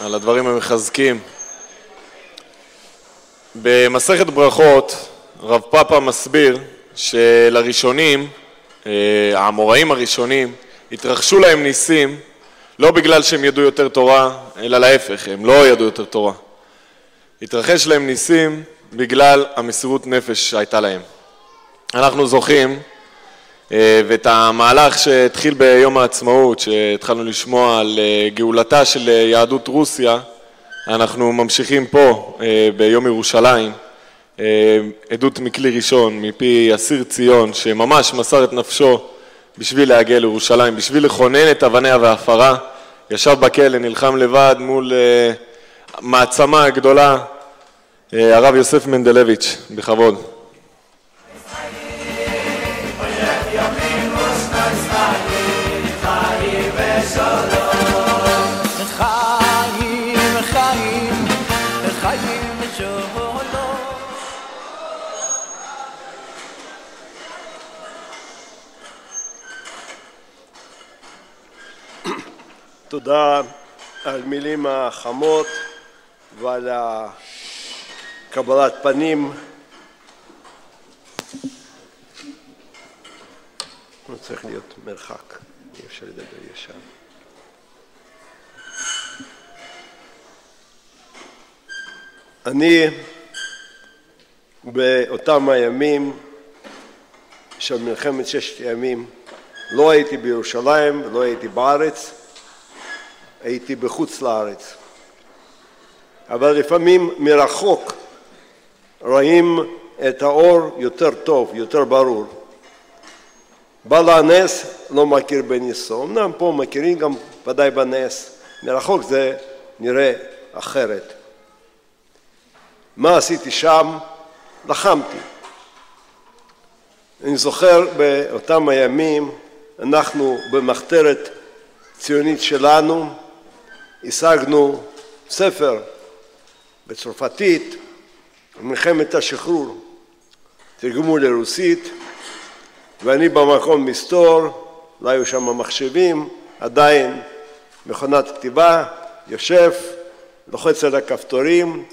על הדברים המחזקים. במסכת ברכות רב פאפה מסביר שלראשונים, אה, האמוראים הראשונים, התרחשו להם ניסים לא בגלל שהם ידעו יותר תורה, אלא להפך, הם לא ידעו יותר תורה. התרחש להם ניסים בגלל המסירות נפש שהייתה להם. אנחנו זוכים ואת המהלך שהתחיל ביום העצמאות, שהתחלנו לשמוע על אה, גאולתה של יהדות רוסיה, אנחנו ממשיכים פה אה, ביום ירושלים, עדות מכלי ראשון, מפי אסיר ציון, שממש מסר את נפשו בשביל להגיע לירושלים, בשביל לכונן את אבניה והעפרה, ישב בכלא, נלחם לבד מול מעצמה הגדולה, הרב יוסף מנדלביץ', בכבוד. תודה על מילים החמות ועל קבלת פנים. לא צריך להיות מרחק, אי אפשר לדבר ישר. אני באותם הימים של מלחמת ששת הימים לא הייתי בירושלים ולא הייתי בארץ הייתי בחוץ לארץ. אבל לפעמים מרחוק רואים את האור יותר טוב, יותר ברור. בעל הנס לא מכיר בניסו, אמנם פה מכירים גם ודאי בנס, מרחוק זה נראה אחרת. מה עשיתי שם? לחמתי. אני זוכר באותם הימים אנחנו במחתרת ציונית שלנו השגנו ספר בצרפתית מלחמת השחרור, תרגמו לרוסית ואני במקום מסתור, לא היו שם מחשבים, עדיין מכונת כתיבה, יושב, לוחץ על הכפתורים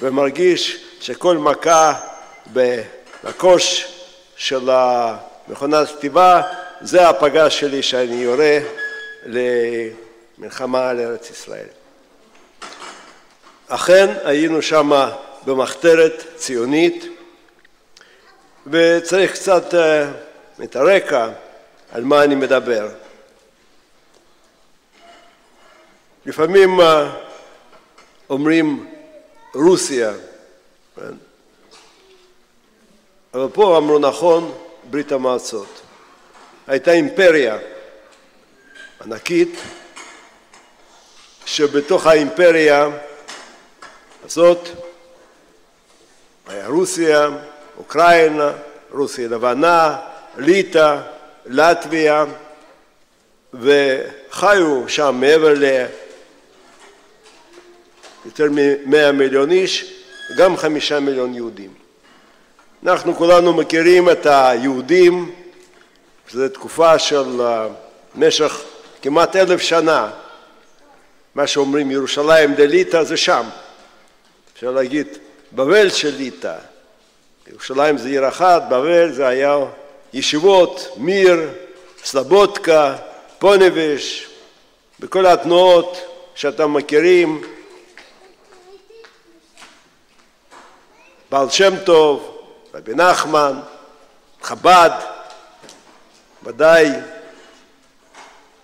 ומרגיש שכל מכה בקוש של המכונת כתיבה זה הפגז שלי שאני יורה מלחמה על ארץ ישראל. אכן היינו שם במחתרת ציונית וצריך קצת אה, את הרקע על מה אני מדבר. לפעמים אה, אומרים רוסיה, כן? אבל פה אמרו נכון ברית המועצות. הייתה אימפריה ענקית שבתוך האימפריה הזאת היה רוסיה, אוקראינה, רוסיה לבנה, ליטא, לטביה, וחיו שם מעבר ליותר מ-100 מיליון איש, גם חמישה מיליון יהודים. אנחנו כולנו מכירים את היהודים, זו תקופה של אה, משך כמעט אלף שנה מה שאומרים ירושלים דליטא זה שם. אפשר להגיד בבל של ליטא. ירושלים זה עיר אחת, בבל זה היה ישיבות, מיר, סלבודקה, פונביש, בכל התנועות שאתם מכירים, בעל שם טוב, רבי נחמן, חב"ד, ודאי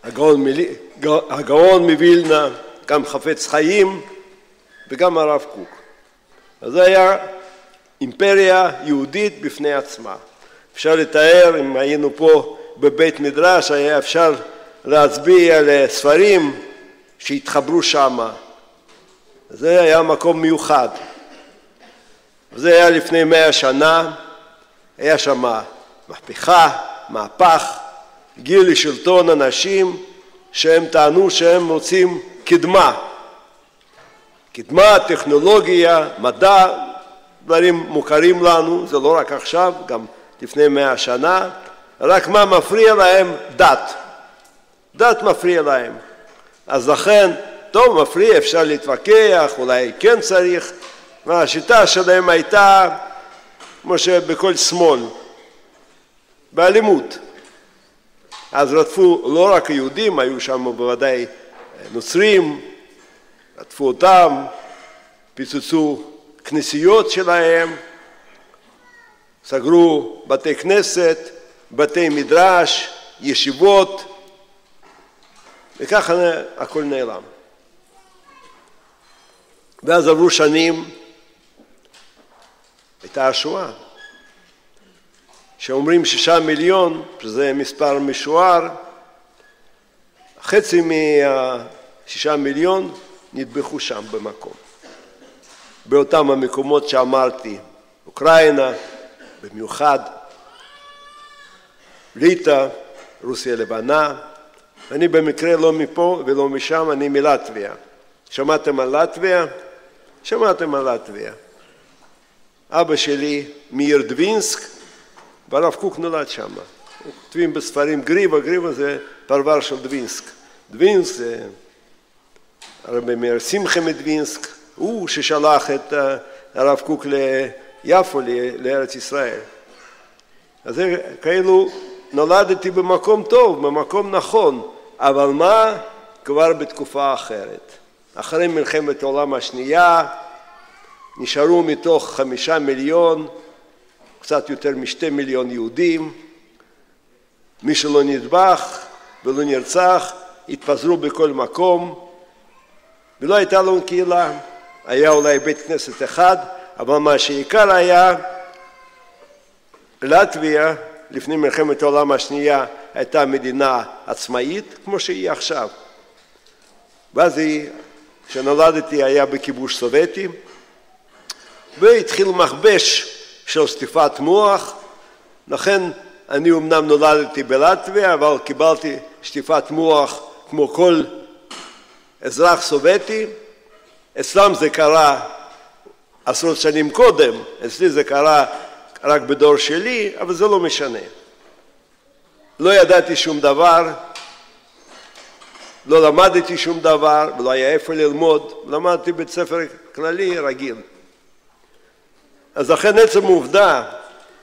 הגאון, מווילנה, גם חפץ חיים וגם הרב קוק. אז זה היה אימפריה יהודית בפני עצמה. אפשר לתאר, אם היינו פה בבית מדרש, היה אפשר להצביע לספרים שהתחברו שמה. זה היה מקום מיוחד. זה היה לפני מאה שנה, היה שם מהפכה, מהפך, הגיעו לשלטון אנשים שהם טענו שהם רוצים קדמה. קדמה, טכנולוגיה, מדע, דברים מוכרים לנו, זה לא רק עכשיו, גם לפני מאה שנה, רק מה מפריע להם? דת. דת מפריע להם. אז לכן, טוב, מפריע, אפשר להתווכח, אולי כן צריך. והשיטה שלהם הייתה, כמו שבכל שמאל, באלימות. אז רדפו לא רק יהודים, היו שם בוודאי נוצרים, רדפו אותם, פיצצו כנסיות שלהם, סגרו בתי כנסת, בתי מדרש, ישיבות, וככה הכל נעלם. ואז עברו שנים, הייתה השואה. שאומרים שישה מיליון, שזה מספר משוער, חצי מהשישה מיליון נטבחו שם במקום. באותם המקומות שאמרתי, אוקראינה במיוחד, ליטא, רוסיה לבנה, אני במקרה לא מפה ולא משם, אני מלטביה. שמעתם על לטביה? שמעתם על לטביה. אבא שלי מעיר דווינסק, והרב קוק נולד שם. כותבים בספרים גריבה, גריבה זה פרבר של דווינסק. דווינסק זה הרב מאיר שמחה מדווינסק, הוא ששלח את הרב קוק ליפו, לארץ ישראל. אז זה כאילו נולדתי במקום טוב, במקום נכון, אבל מה? כבר בתקופה אחרת. אחרי מלחמת העולם השנייה נשארו מתוך חמישה מיליון, קצת יותר משתי מיליון יהודים, מי שלא נטבח ולא נרצח התפזרו בכל מקום ולא הייתה לנו קהילה, היה אולי בית כנסת אחד, אבל מה שעיקר היה לטביה לפני מלחמת העולם השנייה הייתה מדינה עצמאית כמו שהיא עכשיו. ואז היא, כשנולדתי היה בכיבוש סובייטי והתחיל מכבש של שטיפת מוח, לכן אני אמנם נולדתי בלטביה אבל קיבלתי שטיפת מוח כמו כל אזרח סובייטי, אצלם זה קרה עשרות שנים קודם, אצלי זה קרה רק בדור שלי, אבל זה לא משנה. לא ידעתי שום דבר, לא למדתי שום דבר, ולא היה איפה ללמוד, למדתי בית ספר כללי רגיל. אז לכן עצם העובדה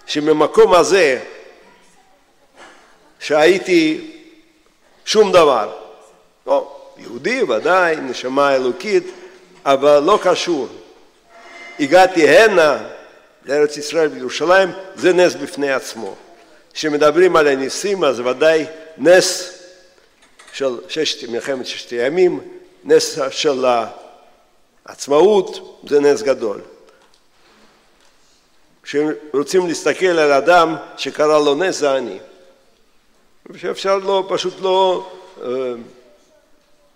שממקום הזה, שהייתי שום דבר, לא, יהודי ודאי, נשמה אלוקית, אבל לא קשור. הגעתי הנה, לארץ ישראל וירושלים, זה נס בפני עצמו. כשמדברים על הניסים אז ודאי נס של ששת, מלחמת ששת הימים, נס של העצמאות, זה נס גדול. כשרוצים להסתכל על אדם שקרה לו נס זה אני. שאפשר לא, פשוט לא אה,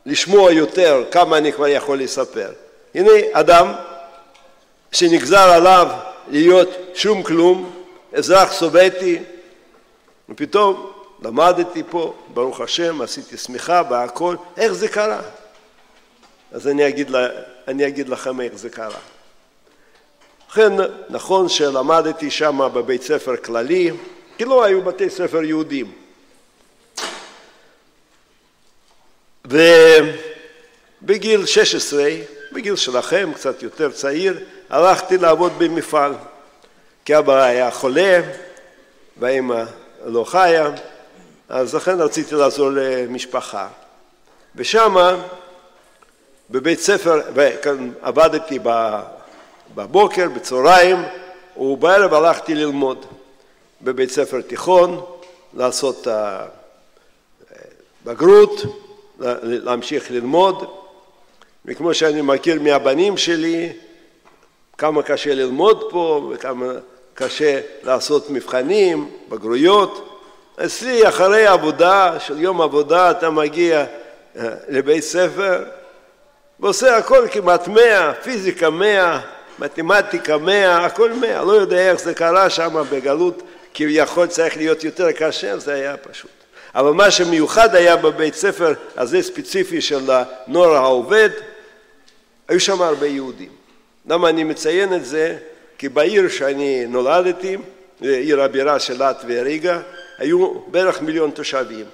לשמוע יותר כמה אני כבר יכול לספר. הנה אדם שנגזר עליו להיות שום כלום, אזרח סובייטי, ופתאום למדתי פה, ברוך השם, עשיתי שמחה והכל, איך זה קרה? אז אני אגיד, אני אגיד לכם איך זה קרה. לכן נכון שלמדתי שם בבית ספר כללי, כי לא היו בתי ספר יהודים. ובגיל 16, בגיל שלכם, קצת יותר צעיר, הלכתי לעבוד במפעל. כי אבא היה חולה והאמא לא חיה, אז לכן רציתי לעזור למשפחה. ושמה, בבית ספר, וכאן עבדתי בבוקר, בצהריים, ובערב הלכתי ללמוד בבית ספר תיכון, לעשות בגרות, להמשיך ללמוד, וכמו שאני מכיר מהבנים שלי, כמה קשה ללמוד פה וכמה קשה לעשות מבחנים, בגרויות. אצלי אחרי עבודה, של יום עבודה, אתה מגיע אה, לבית ספר ועושה הכל כמעט מאה, פיזיקה מאה, מתמטיקה מאה, הכל מאה. לא יודע איך זה קרה שם בגלות, כביכול צריך להיות יותר קשה, זה היה פשוט. אבל מה שמיוחד היה בבית ספר הזה ספציפי של הנוער העובד, היו שם הרבה יהודים. למה אני מציין את זה? כי בעיר שאני נולדתי, עיר הבירה של לטביה ריגה, היו בערך מיליון תושבים.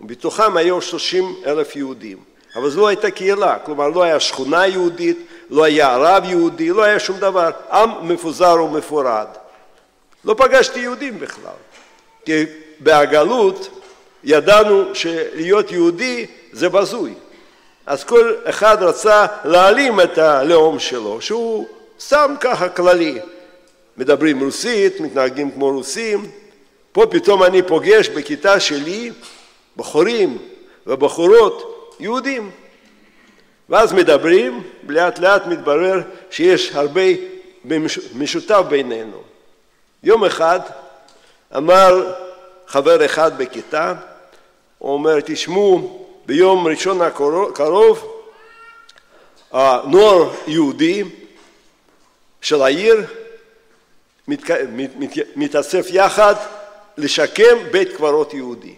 ובתוכם היו שלושים אלף יהודים. אבל זו לא הייתה קהילה, כלומר לא היה שכונה יהודית, לא היה רב יהודי, לא היה שום דבר, עם מפוזר ומפורד. לא פגשתי יהודים בכלל, כי בהגלות ידענו שלהיות יהודי זה בזוי. אז כל אחד רצה להעלים את הלאום שלו, שהוא סתם ככה כללי. מדברים רוסית, מתנהגים כמו רוסים. פה פתאום אני פוגש בכיתה שלי בחורים ובחורות יהודים. ואז מדברים, לאט לאט מתברר שיש הרבה משותף בינינו. יום אחד אמר חבר אחד בכיתה, הוא אומר, תשמעו, ביום ראשון הקרוב הנוער יהודי של העיר מת, מת, מת, מתאסף יחד לשקם בית קברות יהודי.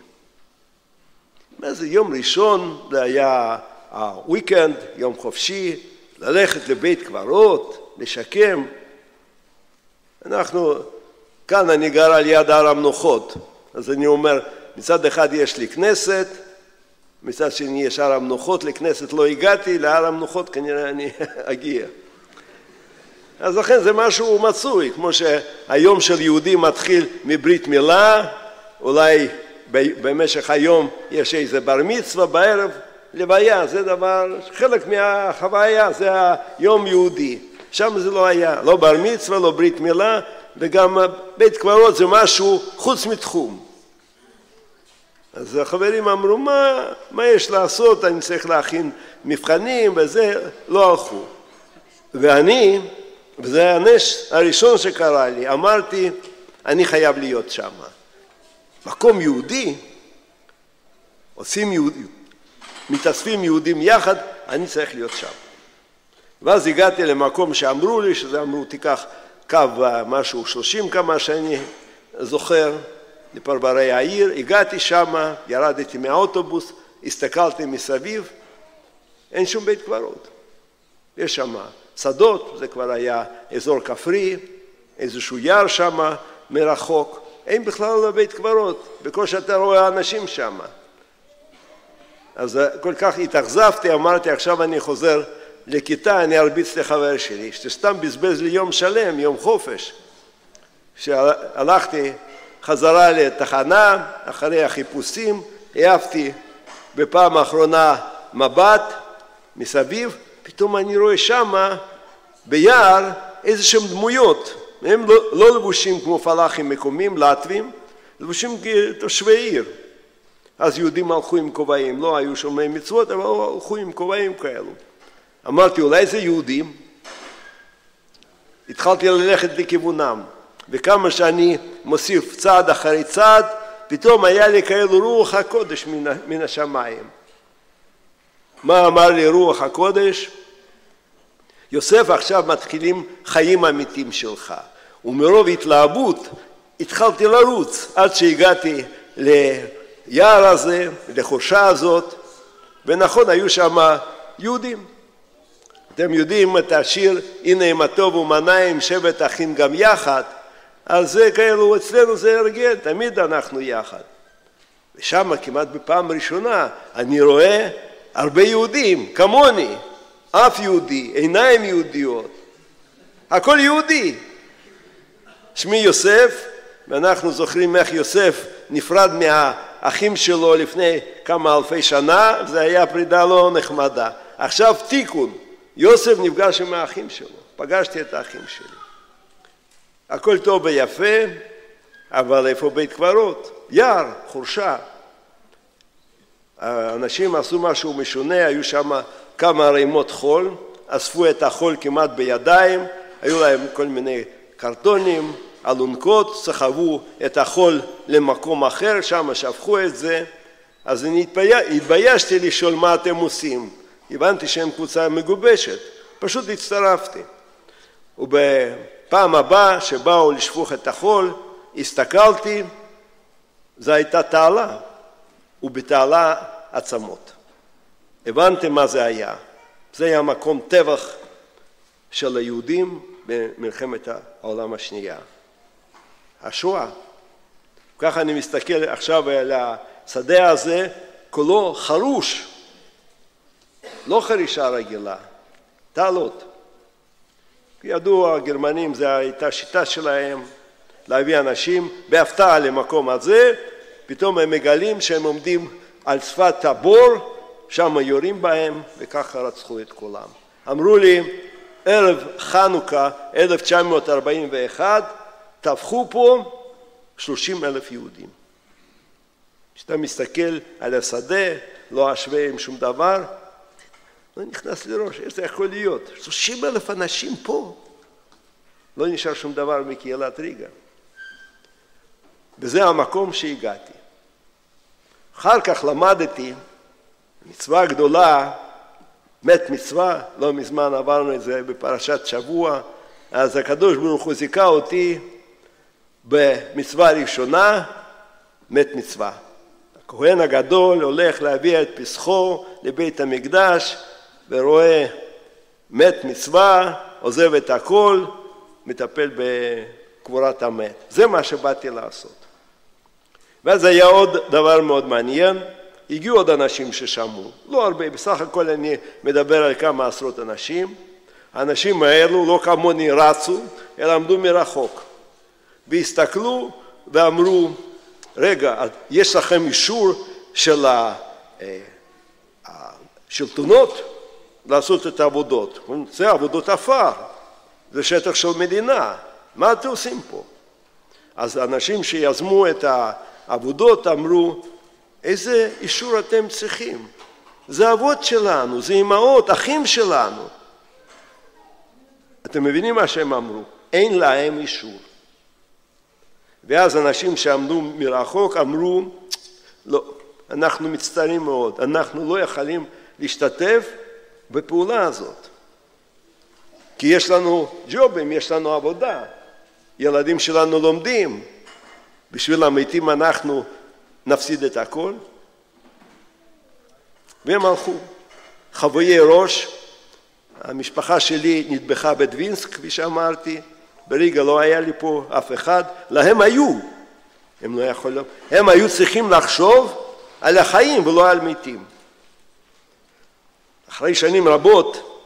זה יום ראשון, זה היה הוויקנד, יום חופשי, ללכת לבית קברות, לשקם. אנחנו, כאן אני גר על יד הר המנוחות, אז אני אומר, מצד אחד יש לי כנסת, מצד שני יש הר המנוחות, לכנסת לא הגעתי, להר המנוחות כנראה אני אגיע. אז לכן זה משהו מצוי, כמו שהיום של יהודי מתחיל מברית מילה, אולי במשך היום יש איזה בר מצווה, בערב לוויה, זה דבר, חלק מהחוויה, זה היום יהודי. שם זה לא היה, לא בר מצווה, לא ברית מילה, וגם בית קברות זה משהו חוץ מתחום. אז החברים אמרו, מה, מה יש לעשות, אני צריך להכין מבחנים וזה, לא הלכו. ואני, וזה הנס הראשון שקרה לי, אמרתי, אני חייב להיות שם. מקום יהודי, עושים יהודים, מתאספים יהודים יחד, אני צריך להיות שם. ואז הגעתי למקום שאמרו לי, שזה אמרו, תיקח קו משהו שלושים כמה שאני זוכר, לפרברי העיר, הגעתי שמה, ירדתי מהאוטובוס, הסתכלתי מסביב, אין שום בית קברות. יש שם שדות, זה כבר היה אזור כפרי, איזשהו יער שם מרחוק, אין בכלל בית קברות, בקושי אתה רואה אנשים שם. אז כל כך התאכזבתי, אמרתי עכשיו אני חוזר לכיתה, אני ארביץ לחבר שלי, שסתם בזבז לי יום שלם, יום חופש. כשהלכתי חזרה לתחנה, אחרי החיפושים, העפתי בפעם האחרונה מבט מסביב, פתאום אני רואה שמה ביער איזה דמויות, הם לא, לא לבושים כמו פלאחים מקומיים, לטבים, לבושים כתושבי עיר. אז יהודים הלכו עם כובעים, לא היו שומרי מצוות, אבל הלכו עם כובעים כאלו. אמרתי, אולי זה יהודים? התחלתי ללכת לכיוונם. וכמה שאני מוסיף צעד אחרי צעד, פתאום היה לי כאלו רוח הקודש מן, מן השמיים. מה אמר לי רוח הקודש? יוסף עכשיו מתחילים חיים אמיתיים שלך. ומרוב התלהבות התחלתי לרוץ עד שהגעתי ליער הזה, לחורשה הזאת, ונכון היו שם יהודים. אתם יודעים את השיר הנה מה טוב ומה נעים שבט אחים גם יחד אז זה כאלו, אצלנו זה הרגל, תמיד אנחנו יחד. ושם כמעט בפעם ראשונה אני רואה הרבה יהודים, כמוני, אף יהודי, עיניים יהודיות, הכל יהודי. שמי יוסף, ואנחנו זוכרים איך יוסף נפרד מהאחים שלו לפני כמה אלפי שנה, זה היה פרידה לא נחמדה. עכשיו תיקון, יוסף נפגש עם האחים שלו, פגשתי את האחים שלי. הכל טוב ויפה, אבל איפה בית קברות? יער, חורשה. האנשים עשו משהו משונה, היו שם כמה רימות חול, אספו את החול כמעט בידיים, היו להם כל מיני קרטונים, אלונקות, סחבו את החול למקום אחר, שם שפכו את זה, אז אני התביישתי לשאול מה אתם עושים. הבנתי שהם קבוצה מגובשת, פשוט הצטרפתי. וב... פעם הבאה שבאו לשפוך את החול, הסתכלתי, זו הייתה תעלה, ובתעלה עצמות. הבנתם מה זה היה. זה היה מקום טבח של היהודים במלחמת העולם השנייה. השואה. ככה אני מסתכל עכשיו על השדה הזה, כולו חרוש לא חרישה רגילה, תעלות. ידוע, הגרמנים זו הייתה שיטה שלהם להביא אנשים בהפתעה למקום הזה, פתאום הם מגלים שהם עומדים על שפת הבור, שם יורים בהם וככה רצחו את כולם. אמרו לי, ערב חנוכה 1941 טבחו פה 30 אלף יהודים. כשאתה מסתכל על השדה, לא אשווה עם שום דבר, לא נכנס לראש, איך זה יכול להיות? 30 אלף אנשים פה, לא נשאר שום דבר מקהילת ריגה. וזה המקום שהגעתי. אחר כך למדתי מצווה גדולה, מת מצווה, לא מזמן עברנו את זה בפרשת שבוע, אז הקדוש ברוך הוא זיכה אותי במצווה ראשונה, מת מצווה. הכהן הגדול הולך להביא את פסחו לבית המקדש ורואה מת מצווה, עוזב את הכל, מטפל בקבורת המת. זה מה שבאתי לעשות. ואז היה עוד דבר מאוד מעניין, הגיעו עוד אנשים ששמעו, לא הרבה, בסך הכל אני מדבר על כמה עשרות אנשים. האנשים האלו לא כמוני רצו, אלא עמדו מרחוק. והסתכלו ואמרו, רגע, יש לכם אישור של אה, השלטונות לעשות את העבודות. זה עבודות עפר, זה שטח של מדינה, מה אתם עושים פה? אז האנשים שיזמו את העבודות אמרו, איזה אישור אתם צריכים? זה אבות שלנו, זה אמהות, אחים שלנו. אתם מבינים מה שהם אמרו? אין להם אישור. ואז אנשים שעמדו מרחוק אמרו, לא, אנחנו מצטערים מאוד, אנחנו לא יכולים להשתתף בפעולה הזאת. כי יש לנו ג'ובים, יש לנו עבודה, ילדים שלנו לומדים, בשביל המתים אנחנו נפסיד את הכל? והם הלכו. חבויי ראש, המשפחה שלי נטבחה בדווינסק, כפי שאמרתי, בריגה לא היה לי פה אף אחד, להם היו, הם לא יכולים, הם היו צריכים לחשוב על החיים ולא על מתים. אחרי שנים רבות,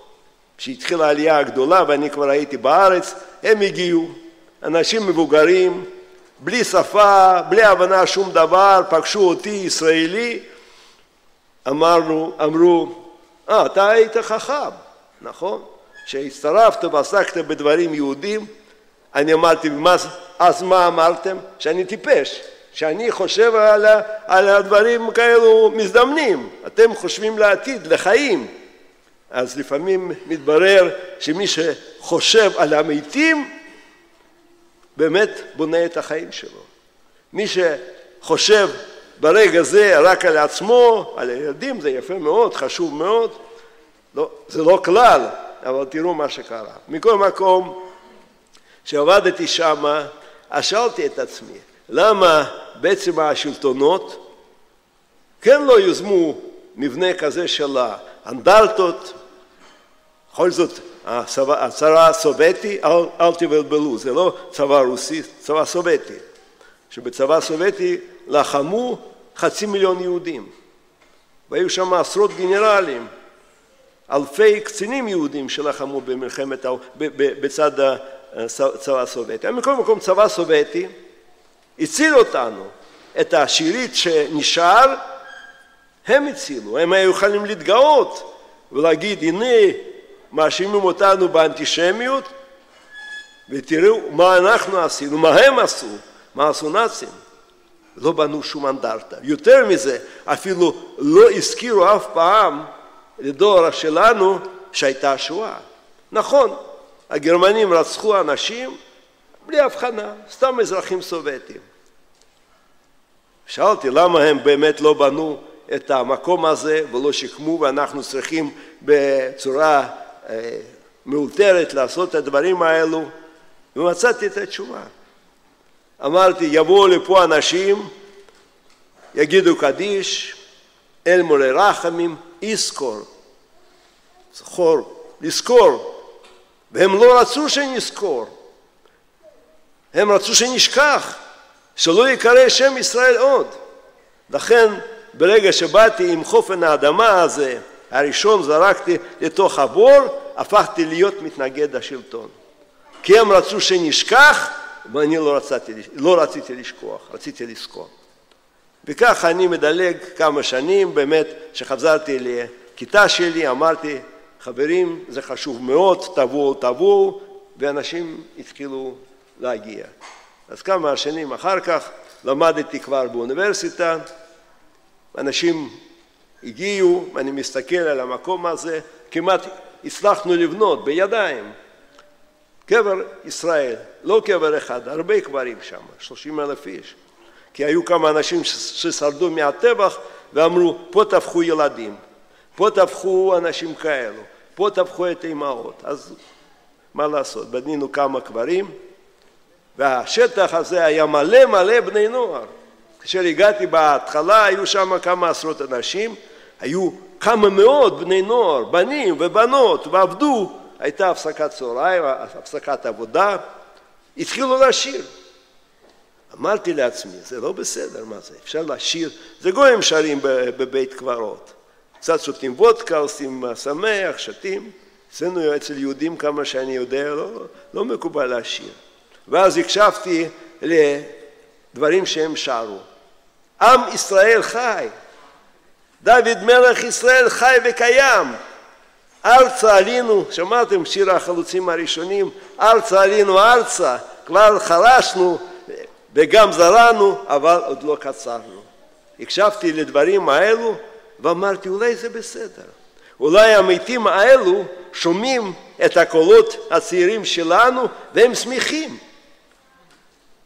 כשהתחילה העלייה הגדולה ואני כבר הייתי בארץ, הם הגיעו, אנשים מבוגרים, בלי שפה, בלי הבנה שום דבר, פגשו אותי, ישראלי, אמרנו, אמרו, אה, אתה היית חכם, נכון? כשהצטרפת ועסקת בדברים יהודים, אני אמרתי, מה, אז מה אמרתם? שאני טיפש, שאני חושב על, על הדברים כאלו מזדמנים, אתם חושבים לעתיד, לחיים. אז לפעמים מתברר שמי שחושב על המתים באמת בונה את החיים שלו. מי שחושב ברגע זה רק על עצמו, על הילדים, זה יפה מאוד, חשוב מאוד, לא, זה לא כלל, אבל תראו מה שקרה. מכל מקום, כשעבדתי שמה, אז שאלתי את עצמי, למה בעצם השלטונות כן לא יוזמו מבנה כזה של האנדרטות, בכל זאת הצבא הסובייטי, אל, אל תבלבלו, זה לא צבא רוסי, צבא סובייטי, שבצבא הסובייטי לחמו חצי מיליון יהודים, והיו שם עשרות גנרלים, אלפי קצינים יהודים שלחמו במלחמת, בצד הצבא הסובייטי. מכל מקום צבא סובייטי הציל אותנו, את השארית שנשאר הם הצילו, הם היו יכולים להתגאות ולהגיד הנה מאשימים אותנו באנטישמיות ותראו מה אנחנו עשינו, מה הם עשו, מה עשו נאצים. לא בנו שום אנדרטה. יותר מזה, אפילו לא הזכירו אף פעם לדור שלנו שהייתה שואה. נכון, הגרמנים רצחו אנשים בלי הבחנה, סתם אזרחים סובייטים. שאלתי למה הם באמת לא בנו את המקום הזה ולא שיקמו ואנחנו צריכים בצורה מאולתרת לעשות את הדברים האלו, ומצאתי את התשובה. אמרתי, יבואו לפה אנשים, יגידו קדיש, אל מולי רחמים, יזכור, זכור, לזכור, והם לא רצו שנזכור, הם רצו שנשכח, שלא יקרא שם ישראל עוד. לכן ברגע שבאתי עם חופן האדמה הזה הראשון זרקתי לתוך הבור, הפכתי להיות מתנגד השלטון. כי הם רצו שנשכח, ואני לא רציתי, לא רציתי לשכוח, רציתי לזכור. וככה אני מדלג כמה שנים, באמת, כשחזרתי לכיתה שלי, אמרתי, חברים, זה חשוב מאוד, תבואו, תבואו, ואנשים התחילו להגיע. אז כמה שנים אחר כך למדתי כבר באוניברסיטה, אנשים הגיעו, ואני מסתכל על המקום הזה, כמעט הצלחנו לבנות בידיים קבר ישראל, לא קבר אחד, הרבה קברים שם, שלושים אלף איש. כי היו כמה אנשים ששרדו מהטבח ואמרו, פה טבחו ילדים, פה טבחו אנשים כאלו, פה טבחו את האימהות. אז מה לעשות, בנינו כמה קברים, והשטח הזה היה מלא מלא בני נוער. כאשר הגעתי בהתחלה היו שם כמה עשרות אנשים, היו כמה מאות בני נוער, בנים ובנות, ועבדו, הייתה הפסקת צהריים, הפסקת עבודה, התחילו לשיר. אמרתי לעצמי, זה לא בסדר, מה זה, אפשר לשיר, זה גויים שרים בבית קברות. קצת שותים וודקה, עושים שמח, שתים. אצלנו אצל יהודים כמה שאני יודע, לא, לא מקובל לשיר. ואז הקשבתי לדברים שהם שרו. עם ישראל חי, דוד מלך ישראל חי וקיים. ארצה עלינו, שמעתם שיר החלוצים הראשונים, ארצה עלינו ארצה, כבר חרשנו וגם זרענו, אבל עוד לא קצרנו. הקשבתי לדברים האלו ואמרתי אולי זה בסדר. אולי המתים האלו שומעים את הקולות הצעירים שלנו והם שמחים.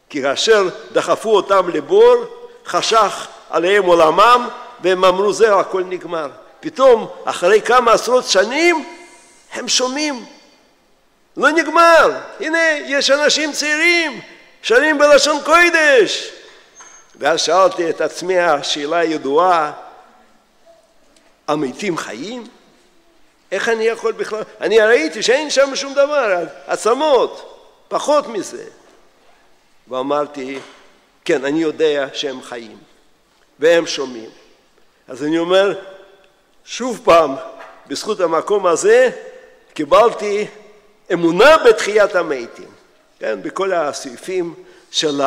כי כאשר דחפו אותם לבור, חשך עליהם עולמם והם אמרו זהו הכל נגמר. פתאום אחרי כמה עשרות שנים הם שומעים לא נגמר, הנה יש אנשים צעירים שרים בלשון קודש ואז שאלתי את עצמי השאלה הידועה המתים חיים? איך אני יכול בכלל? אני ראיתי שאין שם שום דבר, עצמות, פחות מזה. ואמרתי, כן, אני יודע שהם חיים, והם שומעים. אז אני אומר, שוב פעם, בזכות המקום הזה, קיבלתי אמונה בתחיית המתים. כן, בכל הסעיפים של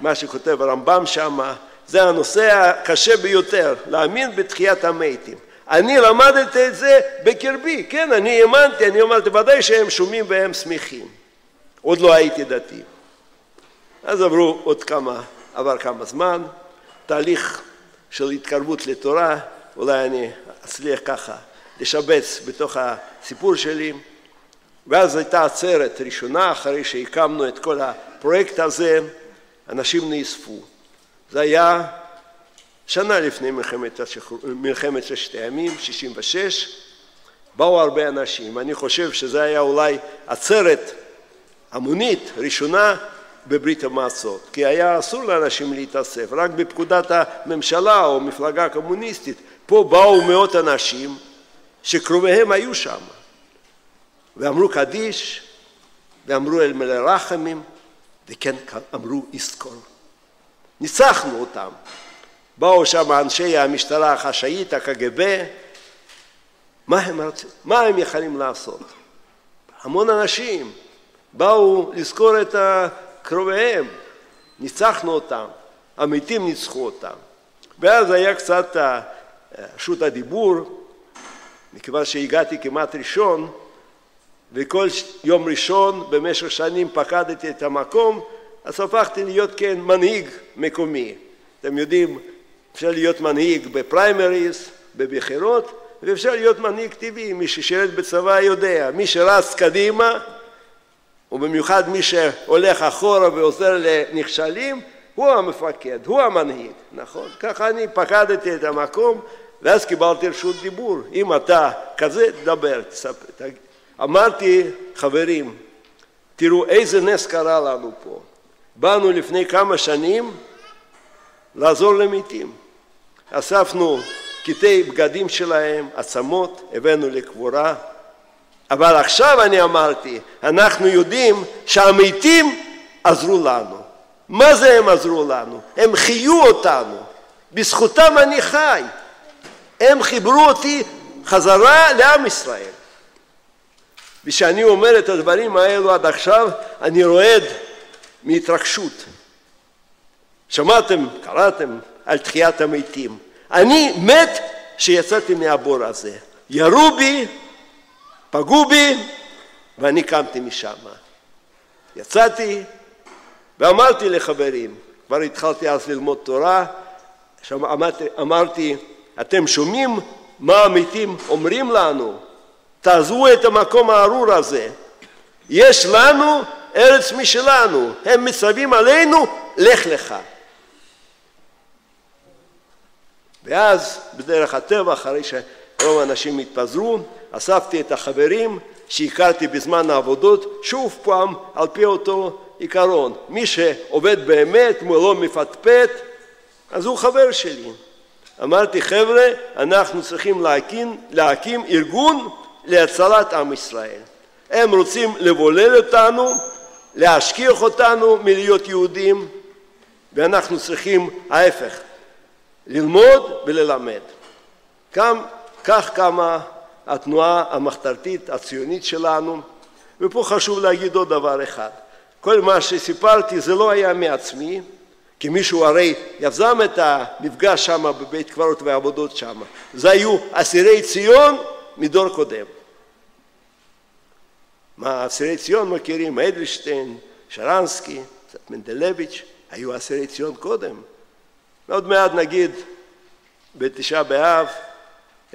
מה שכותב הרמב"ם שם, זה הנושא הקשה ביותר, להאמין בתחיית המתים. אני למדתי את זה בקרבי, כן, אני האמנתי, אני אמרתי, ודאי שהם שומעים והם שמחים. עוד לא הייתי דתי. אז עברו עוד כמה, עבר כמה זמן, תהליך של התקרבות לתורה, אולי אני אצליח ככה לשבץ בתוך הסיפור שלי. ואז הייתה עצרת ראשונה, אחרי שהקמנו את כל הפרויקט הזה, אנשים נאספו. זה היה שנה לפני מלחמת, השחרור, מלחמת ששת הימים, 66, באו הרבה אנשים. אני חושב שזה היה אולי עצרת המונית ראשונה בברית המועצות, כי היה אסור לאנשים להתאסף, רק בפקודת הממשלה או מפלגה קומוניסטית. פה באו מאות אנשים שקרוביהם היו שם, ואמרו קדיש, ואמרו אל מלא רחמים, וכן אמרו יזכור. ניצחנו אותם. באו שם אנשי המשטרה החשאית, הקג"ב, מה הם, מה הם יכולים לעשות? המון אנשים באו לזכור את קרוביהם, ניצחנו אותם, המתים ניצחו אותם. ואז היה קצת רשות הדיבור, מכיוון שהגעתי כמעט ראשון, וכל יום ראשון במשך שנים פקדתי את המקום, אז הפכתי להיות כן מנהיג מקומי. אתם יודעים, אפשר להיות מנהיג בפריימריז, בבחירות, ואפשר להיות מנהיג טבעי, מי ששירת בצבא יודע, מי שרץ קדימה ובמיוחד מי שהולך אחורה ועוזר לנכשלים, הוא המפקד, הוא המנהיג, נכון? ככה אני פקדתי את המקום ואז קיבלתי רשות דיבור. אם אתה כזה, דבר, תספר. אמרתי, חברים, תראו איזה נס קרה לנו פה. באנו לפני כמה שנים לעזור למתים. אספנו קטעי בגדים שלהם, עצמות, הבאנו לקבורה, אבל עכשיו אני אמרתי, אנחנו יודעים שהמתים עזרו לנו. מה זה הם עזרו לנו? הם חיו אותנו, בזכותם אני חי. הם חיברו אותי חזרה לעם ישראל. וכשאני אומר את הדברים האלו עד עכשיו, אני רועד מהתרגשות. שמעתם, קראתם על תחיית המתים. אני מת שיצאתי מהבור הזה. ירו בי, פגעו בי, ואני קמתי משם. יצאתי ואמרתי לחברים, כבר התחלתי אז ללמוד תורה, שם אמרתי, אמרתי אתם שומעים מה המתים אומרים לנו? תעזבו את המקום הארור הזה. יש לנו ארץ משלנו, הם מצווים עלינו, לך לך. ואז בדרך הטבע, אחרי שרוב האנשים התפזרו, אספתי את החברים שהכרתי בזמן העבודות, שוב פעם על פי אותו עיקרון. מי שעובד באמת, אם הוא לא מפטפט, אז הוא חבר שלי. אמרתי, חבר'ה, אנחנו צריכים להקים, להקים ארגון להצלת עם ישראל. הם רוצים לבולל אותנו, להשכיח אותנו מלהיות יהודים, ואנחנו צריכים ההפך, ללמוד וללמד. גם, כך קמה התנועה המחתרתית הציונית שלנו, ופה חשוב להגיד עוד דבר אחד. כל מה שסיפרתי זה לא היה מעצמי, כי מישהו הרי יזם את המפגש שם בבית קברות ועבודות שם. זה היו אסירי ציון מדור קודם. מה אסירי ציון מכירים? אדלשטיין, שרנסקי, קצת מנדלביץ', היו אסירי ציון קודם. עוד מעט נגיד בתשעה באב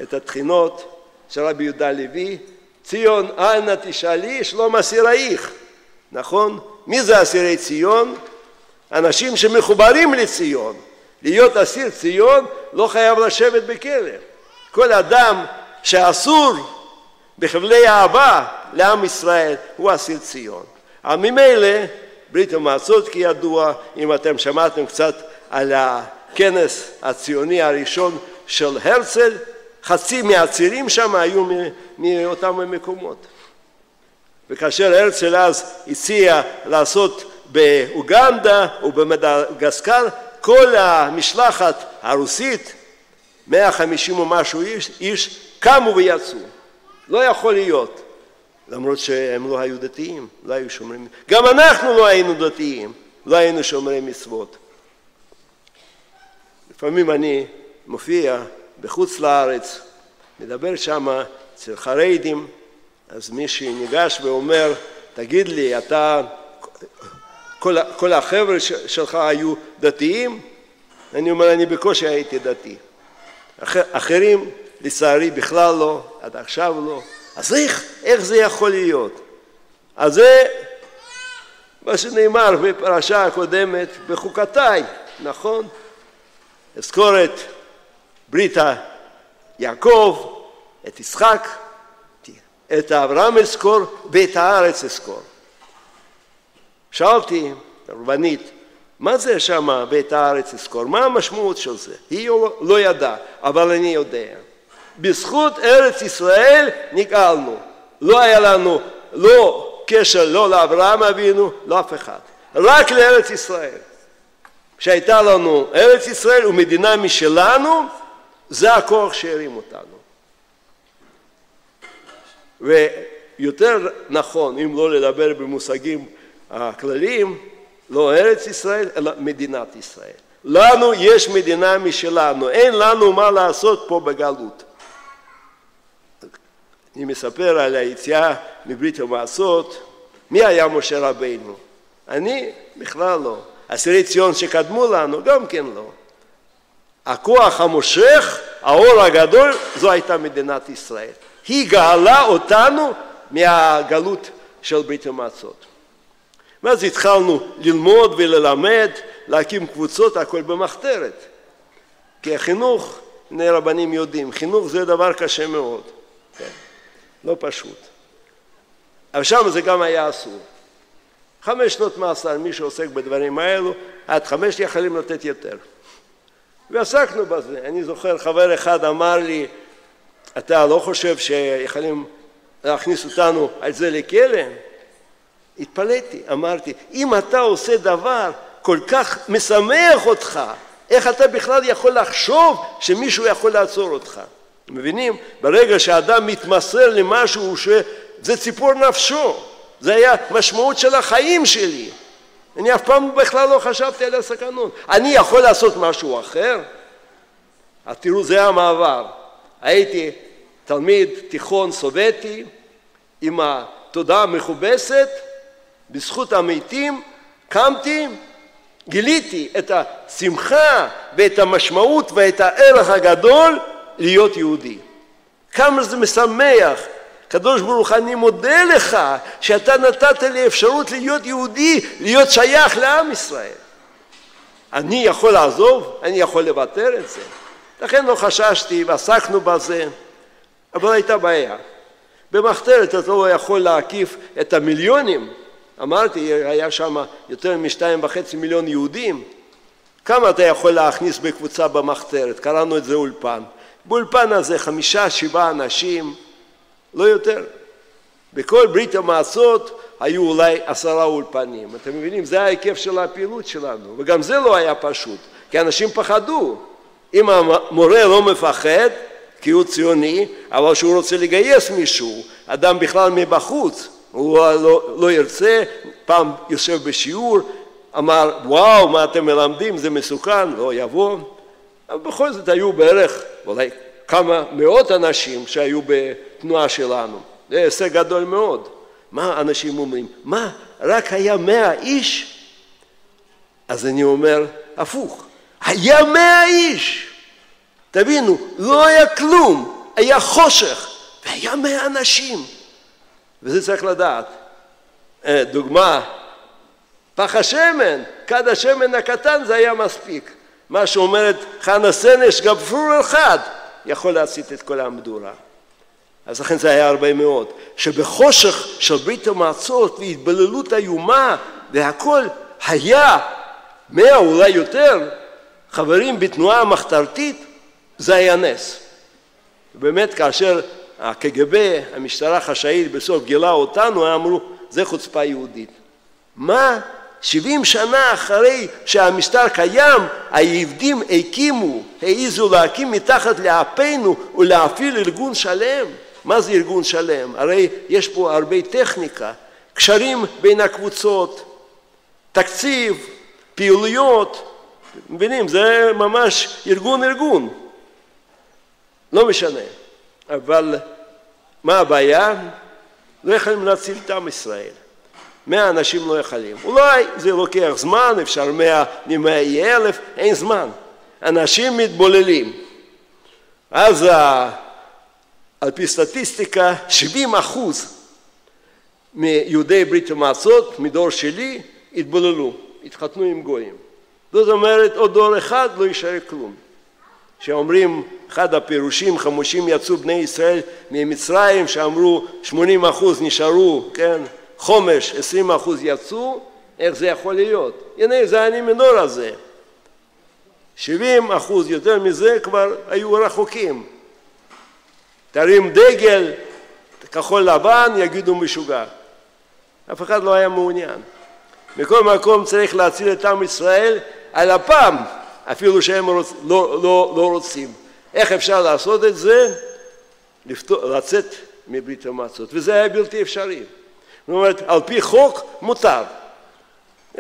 את התחינות של רבי יהודה לוי, ציון אנא תשאלי שלום אסירייך, נכון? מי זה אסירי ציון? אנשים שמחוברים לציון. להיות אסיר ציון לא חייב לשבת בכלא. כל אדם שאסור בחבלי אהבה לעם ישראל הוא אסיר ציון. אבל ממילא ברית המועצות כידוע, אם אתם שמעתם קצת על הכנס הציוני הראשון של הרצל, חצי מהצירים שם היו מאותם מקומות. וכאשר הרצל אז הציע לעשות באוגנדה ובמדגסקר כל המשלחת הרוסית, 150 ומשהו איש, איש קמו ויצאו. לא יכול להיות. למרות שהם לא היו דתיים, לא היו שומרים, גם אנחנו לא היינו דתיים, לא היינו שומרי מצוות. לפעמים אני מופיע בחוץ לארץ, מדבר שם אצל חרדים, אז מישהי ניגש ואומר, תגיד לי, אתה כל, כל החבר'ה שלך היו דתיים? אני אומר, אני בקושי הייתי דתי. אח, אחרים, לצערי, בכלל לא, עד עכשיו לא. אז איך, איך זה יכול להיות? אז זה מה שנאמר בפרשה הקודמת, בחוקותיי, נכון? אזכור את ברית יעקב, את יצחק, את אברהם אזכור ואת הארץ אזכור. שאלתי רבנית, מה זה שם בית הארץ אזכור? מה המשמעות של זה? היא לא, לא ידעה, אבל אני יודע. בזכות ארץ ישראל נגאלנו. לא היה לנו לא קשר לא לאברהם אבינו, לא אף אחד. רק לארץ ישראל. כשהייתה לנו ארץ ישראל ומדינה משלנו, זה הכוח שהרים אותנו. ויותר נכון, אם לא לדבר במושגים הכלליים, לא ארץ ישראל, אלא מדינת ישראל. לנו יש מדינה משלנו, אין לנו מה לעשות פה בגלות. אני מספר על היציאה מברית המועצות, מי היה משה רבינו? אני? בכלל לא. אסירי ציון שקדמו לנו? גם כן לא. הכוח המושך, האור הגדול, זו הייתה מדינת ישראל. היא גאלה אותנו מהגלות של ברית המועצות. ואז התחלנו ללמוד וללמד, להקים קבוצות, הכל במחתרת. כי החינוך, בני רבנים יודעים, חינוך זה דבר קשה מאוד, כן? לא פשוט. אבל שם זה גם היה אסור. חמש שנות מאסר, מי שעוסק בדברים האלו, עד חמש יכולים לתת יותר. ועסקנו בזה. אני זוכר חבר אחד אמר לי, אתה לא חושב שיכולים להכניס אותנו על זה לכלא? התפלאתי, אמרתי, אם אתה עושה דבר כל כך משמח אותך, איך אתה בכלל יכול לחשוב שמישהו יכול לעצור אותך? מבינים? ברגע שאדם מתמסר למשהו שזה ציפור נפשו, זה היה משמעות של החיים שלי. אני אף פעם בכלל לא חשבתי על הסכנות. אני יכול לעשות משהו אחר? אז תראו, זה המעבר. הייתי תלמיד תיכון סובייטי עם התודעה המכובסת, בזכות המתים קמתי, גיליתי את השמחה ואת המשמעות ואת הערך הגדול להיות יהודי. כמה זה משמח. קדוש ברוך אני מודה לך שאתה נתת לי אפשרות להיות יהודי, להיות שייך לעם ישראל. אני יכול לעזוב? אני יכול לוותר את זה? לכן לא חששתי ועסקנו בזה, אבל הייתה בעיה. במחתרת אתה לא יכול להקיף את המיליונים, אמרתי, היה שם יותר משתיים וחצי מיליון יהודים, כמה אתה יכול להכניס בקבוצה במחתרת? קראנו את זה אולפן. באולפן הזה חמישה, שבעה אנשים, לא יותר. בכל ברית המעצות היו אולי עשרה אולפנים. אתם מבינים? זה ההיקף של הפעילות שלנו. וגם זה לא היה פשוט, כי אנשים פחדו. אם המורה לא מפחד, כי הוא ציוני, אבל שהוא רוצה לגייס מישהו, אדם בכלל מבחוץ, הוא לא, לא ירצה, פעם יושב בשיעור, אמר וואו מה אתם מלמדים זה מסוכן, לא יבוא, אבל בכל זאת היו בערך אולי כמה מאות אנשים שהיו בתנועה שלנו, זה הישג גדול מאוד. מה אנשים אומרים? מה, רק היה מאה איש? אז אני אומר הפוך, היה מאה איש! תבינו, לא היה כלום, היה חושך, והיה מאה אנשים. וזה צריך לדעת. אה, דוגמה, פח השמן, כד השמן הקטן זה היה מספיק. מה שאומרת חנה סנש, גפרור אחד יכול להצית את כל המדורה. אז לכן זה היה הרבה מאוד. שבחושך של ברית המועצות והתבוללות איומה והכל היה מאה אולי יותר חברים בתנועה המחתרתית זה היה נס. באמת כאשר הקג"ב, המשטרה החשאית בסוף גילה אותנו, אמרו זה חוצפה יהודית. מה? שבעים שנה אחרי שהמשטר קיים, היהודים הקימו, העזו להקים מתחת לאפינו ולהפעיל ארגון שלם. מה זה ארגון שלם? הרי יש פה הרבה טכניקה, קשרים בין הקבוצות, תקציב, פעילויות, מבינים? זה ממש ארגון ארגון. לא משנה. אבל מה הבעיה? לא יכולים להציל את עם ישראל. מאה אנשים לא יכולים. אולי זה לוקח זמן, אפשר מאה, ממאה יהיה אלף, אין זמן. אנשים מתבוללים. אז על פי סטטיסטיקה, 70 אחוז מיהודי ברית המועצות, מדור שלי, התבוללו, התחתנו עם גויים. זאת אומרת, עוד דור אחד לא יישאר כלום. שאומרים אחד הפירושים חמושים יצאו בני ישראל ממצרים שאמרו 80 אחוז נשארו כן חומש 20 אחוז יצאו איך זה יכול להיות הנה זה אני מנור הזה 70 אחוז יותר מזה כבר היו רחוקים תרים דגל כחול לבן יגידו משוגע אף אחד לא היה מעוניין מכל מקום צריך להציל את עם ישראל על אפם אפילו שהם רוצ, לא, לא, לא רוצים. איך אפשר לעשות את זה? לפתור, לצאת מברית המועצות, וזה היה בלתי אפשרי. זאת אומרת, על פי חוק מותר.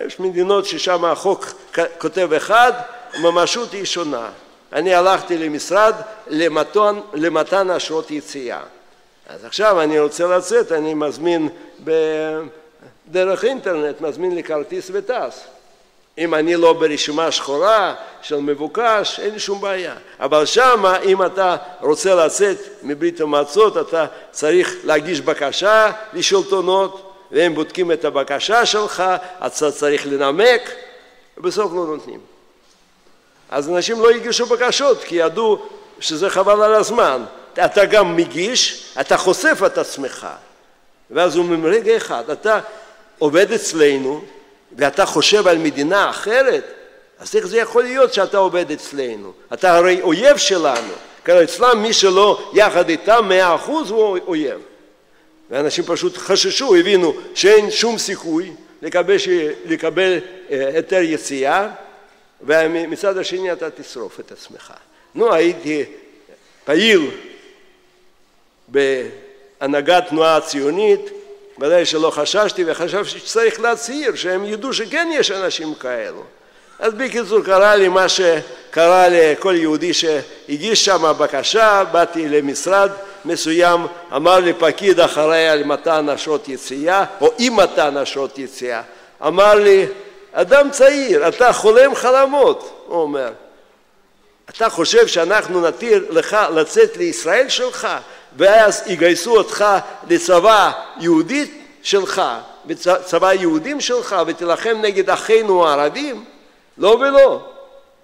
יש מדינות ששם החוק כותב אחד, ממשות היא שונה. אני הלכתי למשרד למתן, למתן אשרות יציאה. אז עכשיו אני רוצה לצאת, אני מזמין דרך אינטרנט, מזמין לי כרטיס וטס. אם אני לא ברשימה שחורה של מבוקש, אין לי שום בעיה. אבל שמה, אם אתה רוצה לצאת מברית המועצות, אתה צריך להגיש בקשה לשלטונות, והם בודקים את הבקשה שלך, אתה צריך לנמק, ובסוף לא נותנים. אז אנשים לא הגישו בקשות, כי ידעו שזה חבל על הזמן. אתה גם מגיש, אתה חושף את עצמך. ואז הוא אומר, רגע אחד, אתה עובד אצלנו, ואתה חושב על מדינה אחרת, אז איך זה יכול להיות שאתה עובד אצלנו? אתה הרי אויב שלנו. כי אצלם מי שלא יחד איתם מאה אחוז הוא אויב. ואנשים פשוט חששו, הבינו שאין שום סיכוי לקבל, לקבל אה, היתר יציאה, ומצד השני אתה תשרוף את עצמך. נו, הייתי פעיל בהנהגת תנועה הציונית, ודאי שלא חששתי וחשבתי שצריך להצהיר, שהם ידעו שכן יש אנשים כאלו. אז בקיצור קרה לי מה שקרה לכל יהודי שהגיש שם בקשה, באתי למשרד מסוים, אמר לי פקיד אחראי על מתן אשרות יציאה, או אי מתן אשרות יציאה, אמר לי, אדם צעיר, אתה חולם חלומות, הוא אומר, אתה חושב שאנחנו נתיר לך לצאת לישראל שלך ואז יגייסו אותך לצבא יהודית שלך, צבא יהודים שלך ותילחם נגד אחינו הערבים? לא ולא.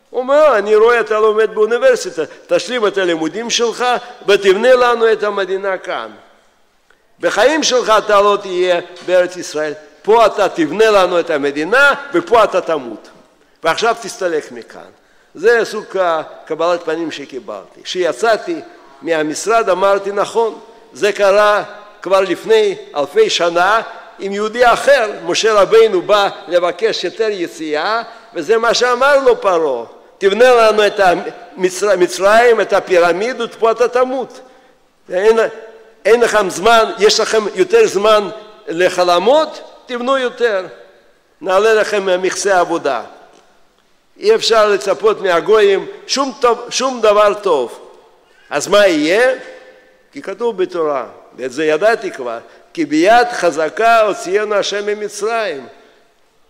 הוא אומר, אני רואה אתה לומד באוניברסיטה, תשלים את הלימודים שלך ותבנה לנו את המדינה כאן. בחיים שלך אתה לא תהיה בארץ ישראל, פה אתה תבנה לנו את המדינה ופה אתה תמות. ועכשיו תסתלק מכאן. זה סוג קבלת פנים שקיבלתי. כשיצאתי מהמשרד אמרתי נכון, זה קרה כבר לפני אלפי שנה עם יהודי אחר, משה רבינו בא לבקש היתר יציאה וזה מה שאמר לו פרעה, תבנה לנו את מצרים, את הפירמידות, פה אתה תמות. אין, אין לכם זמן, יש לכם יותר זמן לחלומות, תבנו יותר, נעלה לכם מכסה עבודה. אי אפשר לצפות מהגויים שום, טוב, שום דבר טוב. אז מה יהיה? כי כתוב בתורה, ואת זה ידעתי כבר, כי ביד חזקה הוציאנו השם ממצרים.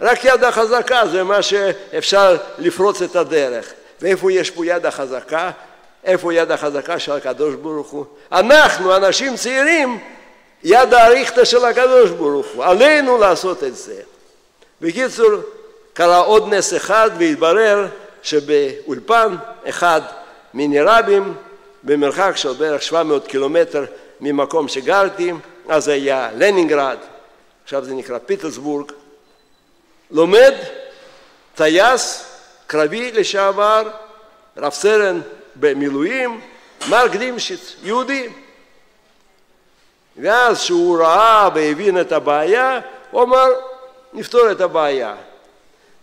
רק יד החזקה זה מה שאפשר לפרוץ את הדרך. ואיפה יש פה יד החזקה? איפה יד החזקה של הקדוש ברוך הוא? אנחנו, אנשים צעירים, יד האריכתא של הקדוש ברוך הוא. עלינו לעשות את זה. בקיצור, קרה עוד נס אחד והתברר שבאולפן אחד מיני רבים במרחק של בערך 700 קילומטר ממקום שגרתי, אז היה לנינגרד, עכשיו זה נקרא פיטרסבורג, לומד טייס קרבי לשעבר, רב סרן במילואים, מרק דימשיץ, יהודי. ואז כשהוא ראה והבין את הבעיה, הוא אמר, נפתור את הבעיה.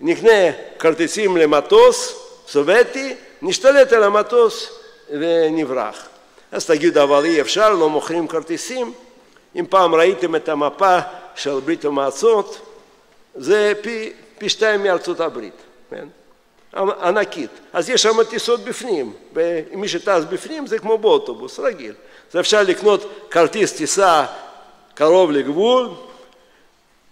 נקנה כרטיסים למטוס סובייטי, נשתלט על המטוס ונברח. אז תגידו, אבל אי אפשר, לא מוכרים כרטיסים. אם פעם ראיתם את המפה של ברית המועצות, זה פי, פי שתיים מארצות הברית, כן? ענקית. אז יש שם טיסות בפנים, ומי שטס בפנים זה כמו באוטובוס, רגיל. אז אפשר לקנות כרטיס טיסה קרוב לגבול,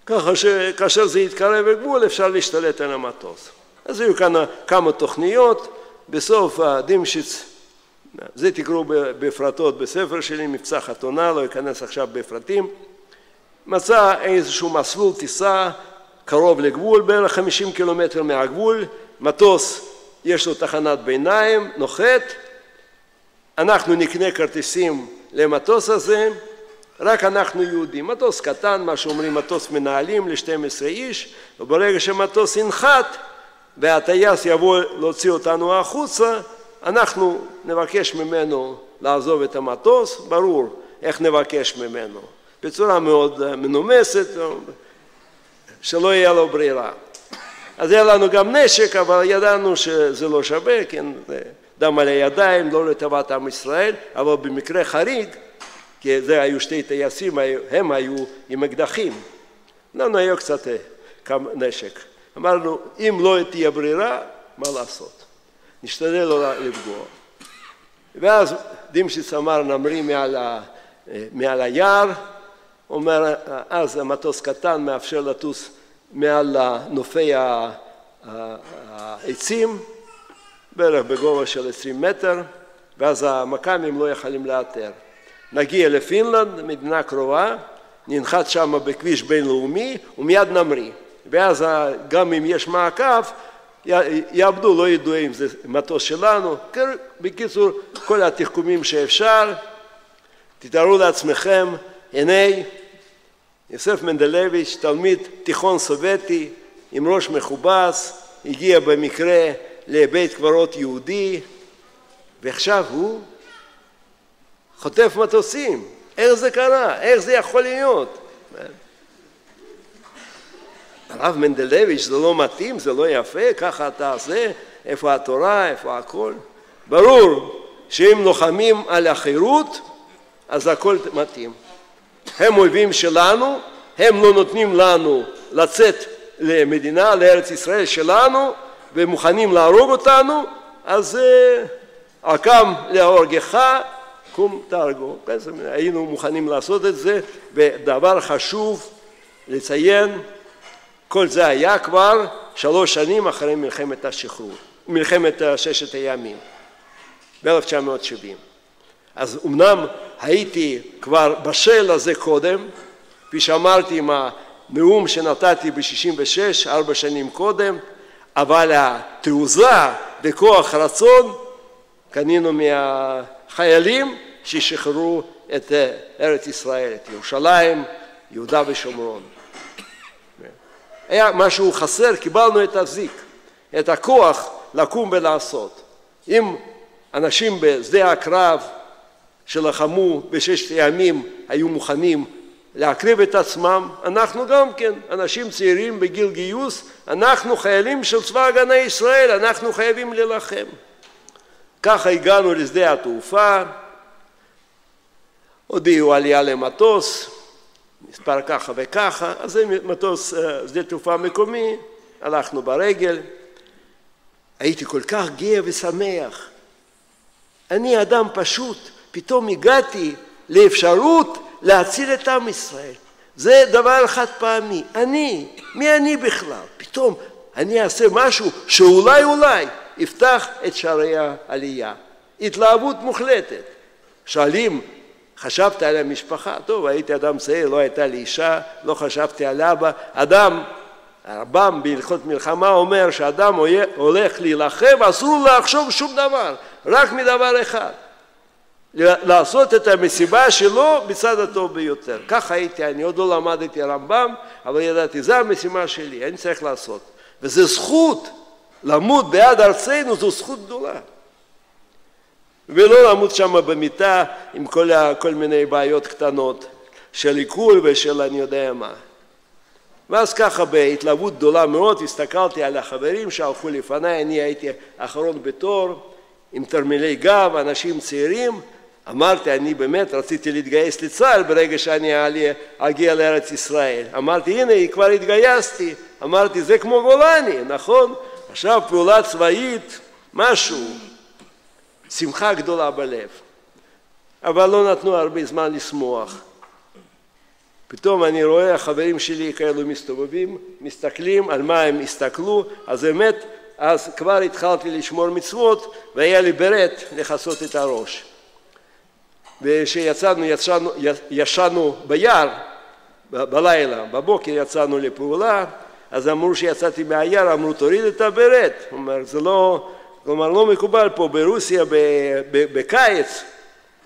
ככה שכאשר זה יתקרב לגבול אפשר להשתלט על המטוס. אז היו כאן כמה תוכניות, בסוף דימשיץ, זה תקראו בפרטות בספר שלי, מבצע חתונה, לא אכנס עכשיו בפרטים, מצא איזשהו מסלול טיסה קרוב לגבול, בערך 50 קילומטר מהגבול, מטוס יש לו תחנת ביניים, נוחת, אנחנו נקנה כרטיסים למטוס הזה, רק אנחנו יהודים. מטוס קטן, מה שאומרים מטוס מנהלים ל-12 איש, וברגע שמטוס ינחת והטייס יבוא להוציא אותנו החוצה, אנחנו נבקש ממנו לעזוב את המטוס, ברור איך נבקש ממנו, בצורה מאוד מנומסת, שלא יהיה לו ברירה. אז היה לנו גם נשק, אבל ידענו שזה לא שווה, כן, דם על הידיים, לא לטובת עם ישראל, אבל במקרה חריג, כי זה היו שתי טייסים, הם היו עם אקדחים. לנו היה קצת כמה נשק. אמרנו, אם לא תהיה ברירה, מה לעשות? נשתדל לא לפגוע. ואז דימשיץ אמר, נמריא מעל, ה, מעל היער, אומר, אז המטוס קטן מאפשר לטוס מעל נופי העצים, בערך בגובה של עשרים מטר, ואז המכ"מים לא יכולים לאתר. נגיע לפינלנד, מדינה קרובה, ננחת שם בכביש בינלאומי ומיד נמריא. ואז גם אם יש מעקב, יעבדו, לא ידעו אם זה מטוס שלנו. בקיצור, כל התחכומים שאפשר. תתארו לעצמכם, הנה יוסף מנדלביץ', תלמיד תיכון סובייטי עם ראש מכובס, הגיע במקרה לבית קברות יהודי, ועכשיו הוא חוטף מטוסים. איך זה קרה? איך זה יכול להיות? הרב מנדלביץ', זה לא מתאים, זה לא יפה, ככה אתה זה, איפה התורה, איפה הכל? ברור שאם לוחמים על החירות, אז הכל מתאים. הם אויבים שלנו, הם לא נותנים לנו לצאת למדינה, לארץ ישראל שלנו, ומוכנים להרוג אותנו, אז הקם להורגך, קום תהרגו. היינו מוכנים לעשות את זה, ודבר חשוב לציין, כל זה היה כבר שלוש שנים אחרי מלחמת השחרור, מלחמת ששת הימים, ב-1970. אז אמנם הייתי כבר בשל לזה קודם, כפי שאמרתי עם הנאום שנתתי ב-66, ארבע שנים קודם, אבל התעוזה וכוח רצון קנינו מהחיילים ששחררו את ארץ ישראל, את ירושלים, יהודה ושומרון. היה משהו חסר, קיבלנו את הזיק, את הכוח לקום ולעשות. אם אנשים בשדה הקרב שלחמו בששת הימים היו מוכנים להקריב את עצמם, אנחנו גם כן, אנשים צעירים בגיל גיוס, אנחנו חיילים של צבא הגנה ישראל, אנחנו חייבים להילחם. ככה הגענו לשדה התעופה, הודיעו עלייה למטוס, מספר ככה וככה, אז זה מטוס אה, שדה תעופה מקומי, הלכנו ברגל. הייתי כל כך גאה ושמח. אני אדם פשוט, פתאום הגעתי לאפשרות להציל את עם ישראל. זה דבר חד פעמי. אני, מי אני בכלל? פתאום אני אעשה משהו שאולי אולי יפתח את שערי העלייה. התלהבות מוחלטת. שואלים, חשבת על המשפחה? טוב, הייתי אדם צעיר, לא הייתה לי אישה, לא חשבתי על אבא. אדם, הרמב"ם בהלכות מלחמה אומר שאדם הולך להילחם, אסור לחשוב שום דבר, רק מדבר אחד. לעשות את המסיבה שלו בצד הטוב ביותר. ככה הייתי, אני עוד לא למדתי רמב"ם, אבל ידעתי, זו המשימה שלי, אני צריך לעשות. וזו זכות, למות בעד ארצנו זו זכות גדולה. ולא למות שם במיטה עם כל, כל מיני בעיות קטנות של עיכול ושל אני יודע מה. ואז ככה בהתלהבות גדולה מאוד הסתכלתי על החברים שהלכו לפניי, אני הייתי אחרון בתור עם תרמילי גב, אנשים צעירים, אמרתי, אני באמת רציתי להתגייס לצה"ל ברגע שאני אגיע לארץ ישראל. אמרתי, הנה, כבר התגייסתי. אמרתי, זה כמו גולני, נכון? עכשיו פעולה צבאית, משהו. שמחה גדולה בלב. אבל לא נתנו הרבה זמן לשמוח. פתאום אני רואה החברים שלי כאלו מסתובבים, מסתכלים על מה הם הסתכלו, אז באמת, אז כבר התחלתי לשמור מצוות והיה לי ברט לכסות את הראש. וכשיצאנו, ישנו, ביער בלילה, בבוקר יצאנו לפעולה, אז אמרו שיצאתי מהיער, אמרו תוריד את הברט, אומר זה לא, כלומר לא מקובל פה ברוסיה בקיץ,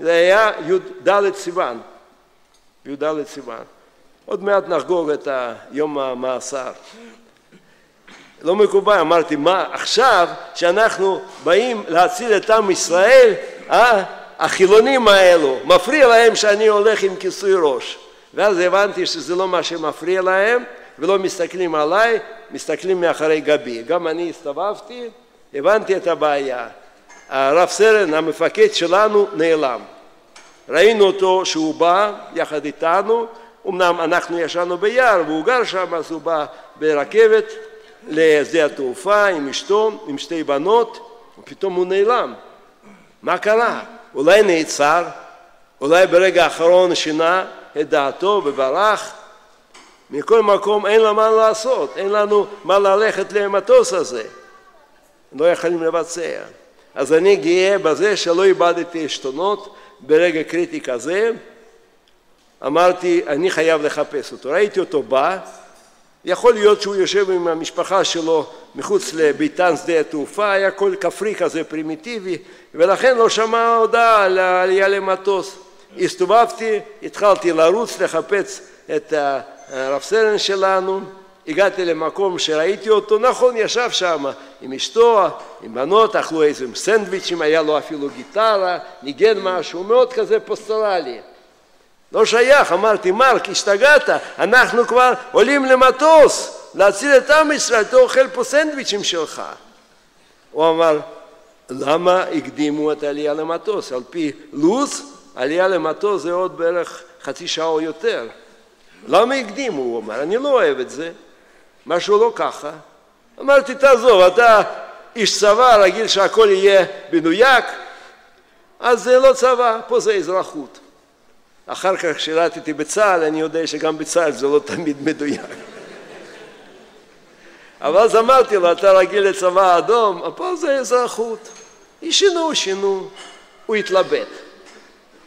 זה היה י"ד סיוון, י"ד סיוון, עוד מעט נחגוג את יום המאסר. לא מקובל, אמרתי מה עכשיו שאנחנו באים להציל את עם ישראל, אה? החילונים האלו, מפריע להם שאני הולך עם כיסוי ראש. ואז הבנתי שזה לא מה שמפריע להם, ולא מסתכלים עליי, מסתכלים מאחורי גבי. גם אני הסתובבתי, הבנתי את הבעיה. הרב סרן, המפקד שלנו, נעלם. ראינו אותו שהוא בא יחד איתנו, אמנם אנחנו ישנו ביער והוא גר שם, אז הוא בא ברכבת לשדה התעופה עם אשתו, עם שתי בנות, ופתאום הוא נעלם. מה קרה? אולי נעצר, אולי ברגע האחרון שינה את דעתו וברח. מכל מקום אין לו מה לעשות, אין לנו מה ללכת למטוס הזה. לא יכולים לבצע. אז אני גאה בזה שלא איבדתי עשתונות ברגע קריטי כזה. אמרתי, אני חייב לחפש אותו. ראיתי אותו בא, יכול להיות שהוא יושב עם המשפחה שלו מחוץ לביתן שדה התעופה, היה קול כפרי כזה פרימיטיבי, ולכן לא שמע הודעה על העלייה למטוס. הסתובבתי, התחלתי לרוץ לחפש את הרב סרן שלנו, הגעתי למקום שראיתי אותו, נכון, ישב שם עם אשתו, עם בנות, אכלו איזה סנדוויצ'ים, היה לו אפילו גיטרה, ניגן משהו, מאוד כזה פוסטרלי. לא שייך, אמרתי, מרק, השתגעת, אנחנו כבר עולים למטוס להציל את עם ישראל, אתה אוכל פה סנדוויצ'ים שלך. הוא אמר, למה הקדימו את העלייה למטוס? על פי לו"ז עלייה למטוס זה עוד בערך חצי שעה או יותר. למה הקדימו? הוא אומר, אני לא אוהב את זה, משהו לא ככה. אמרתי, תעזוב, אתה איש צבא, רגיל שהכל יהיה מדויק, אז זה לא צבא, פה זה אזרחות. אחר כך שירתתי בצה"ל, אני יודע שגם בצה"ל זה לא תמיד מדויק. אבל אז אמרתי לו, אתה רגיל לצבא האדום, פה זה אזרחות. שינו, שינו. הוא התלבט,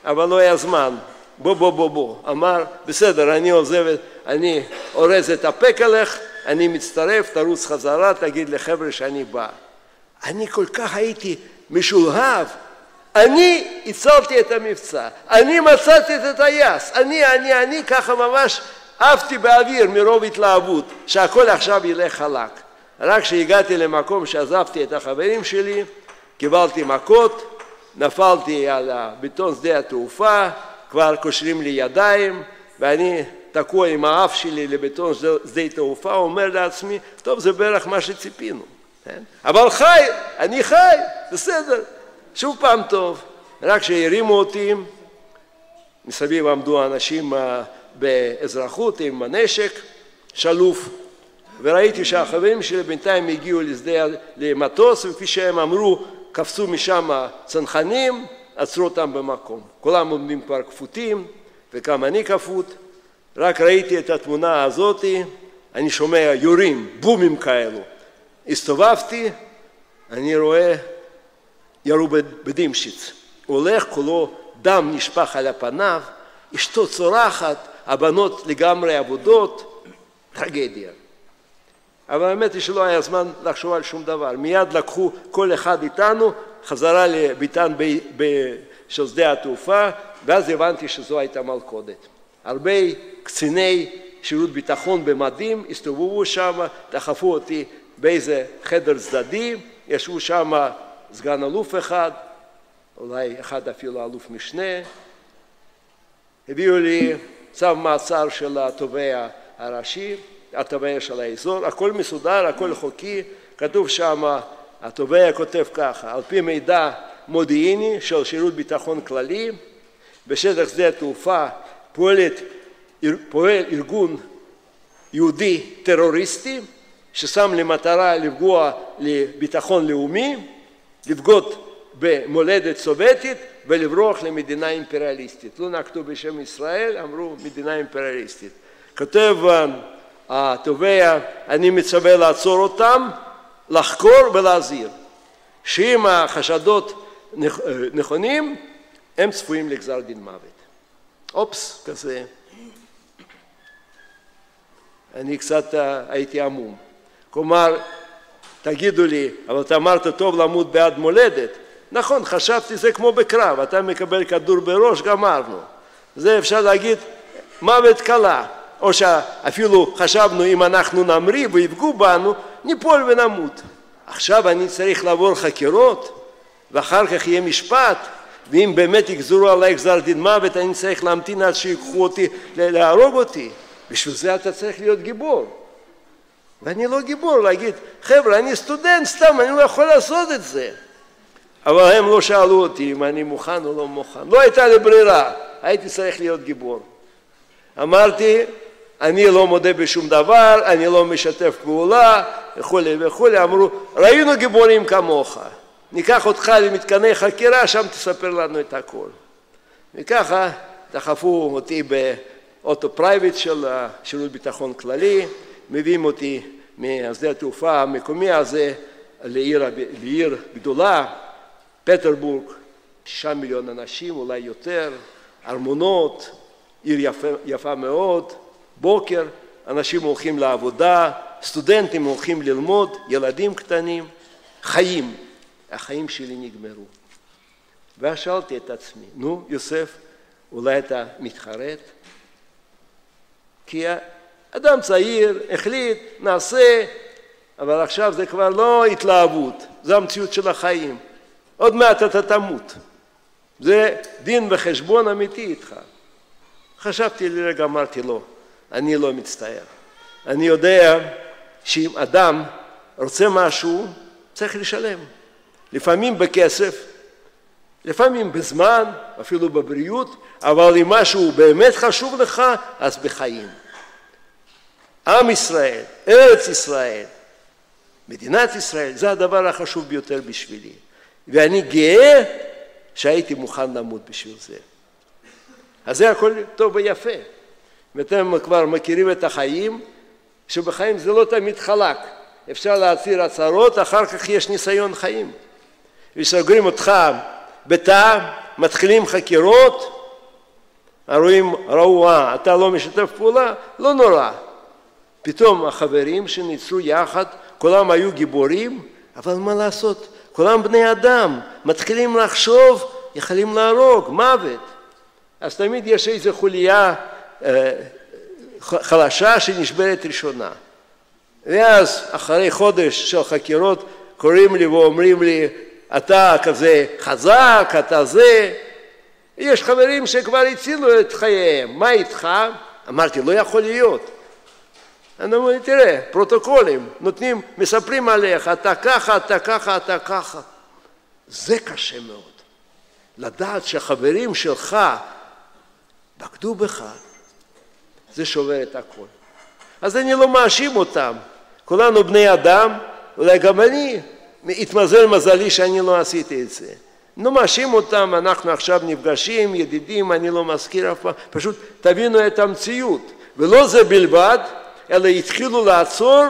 אבל לא היה זמן. בוא, בוא, בוא, בוא. אמר, בסדר, אני עוזב, אני אורז את הפקלך, אני מצטרף, תרוץ חזרה, תגיד לחבר'ה שאני בא. אני כל כך הייתי משולהב, אני הצלתי את המבצע, אני מצאתי את הטייס, אני, אני, אני, ככה ממש עפתי באוויר מרוב התלהבות, שהכל עכשיו ילך חלק. רק כשהגעתי למקום שעזבתי את החברים שלי, קיבלתי מכות, נפלתי על בטון שדה התעופה, כבר קושרים לי ידיים, ואני תקוע עם האף שלי לבטון שדה תעופה, אומר לעצמי, טוב, זה בערך מה שציפינו. כן? אבל חי, אני חי, בסדר, שוב פעם טוב. רק כשהרימו אותי, מסביב עמדו אנשים אה, באזרחות עם הנשק, שלוף, וראיתי שהחברים שלי בינתיים הגיעו לשדה, למטוס, וכפי שהם אמרו, קפצו משם צנחנים, עצרו אותם במקום. כולם עומדים כבר כפותים, וגם אני כפות. רק ראיתי את התמונה הזאתי, אני שומע יורים, בומים כאלו. הסתובבתי, אני רואה, ירו בדימשיץ. הוא הולך, כולו דם נשפך על הפניו, אשתו צורחת, הבנות לגמרי עבודות, טרגדיה. אבל האמת היא שלא היה זמן לחשוב על שום דבר. מיד לקחו כל אחד איתנו חזרה לביתן של שדה התעופה, ואז הבנתי שזו הייתה מלכודת. הרבה קציני שירות ביטחון במדים הסתובבו שם, דחפו אותי באיזה חדר צדדי, ישבו שם סגן אלוף אחד, אולי אחד אפילו אלוף משנה, הביאו לי צו מעצר של התובע הראשי, התובע של האזור, הכל מסודר, הכל חוקי, כתוב שם, התובע כותב ככה, על פי מידע מודיעיני של שירות ביטחון כללי, בשטח שדה התעופה פועלת, פועל ארגון יהודי טרוריסטי ששם למטרה לפגוע לביטחון לאומי, לבגוד במולדת סובייטית ולברוח למדינה אימפריאליסטית. לא נקטו בשם ישראל, אמרו מדינה אימפריאליסטית. כותב התובע, אני מצווה לעצור אותם, לחקור ולהזהיר, שאם החשדות נכונים, הם צפויים לגזר דין מוות. אופס, כזה. אני קצת הייתי עמום. כלומר, תגידו לי, אבל אתה אמרת טוב למות בעד מולדת. נכון, חשבתי זה כמו בקרב, אתה מקבל כדור בראש, גמרנו. זה אפשר להגיד מוות קלה. או שאפילו חשבנו אם אנחנו נמריא ויפגעו בנו, ניפול ונמות. עכשיו אני צריך לעבור חקירות, ואחר כך יהיה משפט, ואם באמת יגזרו עליי גזר דין מוות, אני צריך להמתין עד שיקחו אותי להרוג אותי. בשביל זה אתה צריך להיות גיבור. ואני לא גיבור להגיד, חבר'ה, אני סטודנט סתם, אני לא יכול לעשות את זה. אבל הם לא שאלו אותי אם אני מוכן או לא מוכן. לא הייתה לי ברירה, הייתי צריך להיות גיבור. אמרתי, אני לא מודה בשום דבר, אני לא משתף פעולה, וכולי וכולי, אמרו, ראינו גיבורים כמוך, ניקח אותך למתקני חקירה, שם תספר לנו את הכל. וככה דחפו אותי באוטו private של שירות ביטחון כללי, מביאים אותי משדה התעופה המקומי הזה לעיר, לעיר גדולה, פטרבורג, שישה מיליון אנשים, אולי יותר, ארמונות, עיר יפה, יפה מאוד, בוקר, אנשים הולכים לעבודה, סטודנטים הולכים ללמוד, ילדים קטנים, חיים. החיים שלי נגמרו. ואז שאלתי את עצמי, נו, יוסף, אולי אתה מתחרט? כי אדם צעיר החליט, נעשה, אבל עכשיו זה כבר לא התלהבות, זה המציאות של החיים. עוד מעט אתה תמות. זה דין וחשבון אמיתי איתך. חשבתי לרגע, אמרתי לו, אני לא מצטער. אני יודע שאם אדם רוצה משהו, צריך לשלם. לפעמים בכסף, לפעמים בזמן, אפילו בבריאות, אבל אם משהו באמת חשוב לך, אז בחיים. עם ישראל, ארץ ישראל, מדינת ישראל, זה הדבר החשוב ביותר בשבילי. ואני גאה שהייתי מוכן למות בשביל זה. אז זה הכל טוב ויפה. ואתם כבר מכירים את החיים, שבחיים זה לא תמיד חלק. אפשר להצהיר הצהרות, אחר כך יש ניסיון חיים. וסוגרים אותך בתא, מתחילים חקירות, הרואים, ראו, אה, אתה לא משתף פעולה, לא נורא. פתאום החברים שניצרו יחד, כולם היו גיבורים, אבל מה לעשות, כולם בני אדם, מתחילים לחשוב, יכולים להרוג, מוות. אז תמיד יש איזו חוליה אה, חלשה שנשברת ראשונה. ואז אחרי חודש של חקירות קוראים לי ואומרים לי אתה כזה חזק, אתה זה. יש חברים שכבר הצילו את חייהם, מה איתך? אמרתי, לא יכול להיות. אני אומר, תראה, פרוטוקולים, נותנים, מספרים עליך, אתה ככה, אתה ככה, אתה ככה. זה קשה מאוד. לדעת שהחברים שלך בגדו בך, זה שובר את הכל. אז אני לא מאשים אותם. כולנו בני אדם, אולי גם אני, התמזל מזלי שאני לא עשיתי את זה. לא מאשים אותם, אנחנו עכשיו נפגשים, ידידים, אני לא מזכיר אף פעם, פשוט תבינו את המציאות. ולא זה בלבד, אלא התחילו לעצור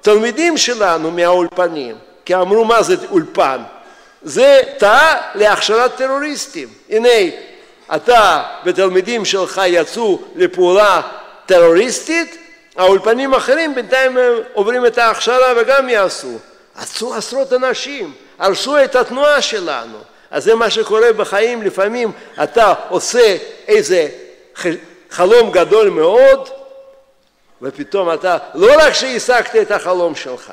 תלמידים שלנו מהאולפנים, כי אמרו מה זה אולפן? זה תא להכשרת טרוריסטים. הנה, אתה ותלמידים שלך יצאו לפעולה טרוריסטית, האולפנים האחרים בינתיים עוברים את ההכשרה וגם יעשו. עצרו עשרות אנשים, הרסו את התנועה שלנו. אז זה מה שקורה בחיים, לפעמים אתה עושה איזה חלום גדול מאוד, ופתאום אתה, לא רק שהשגת את החלום שלך,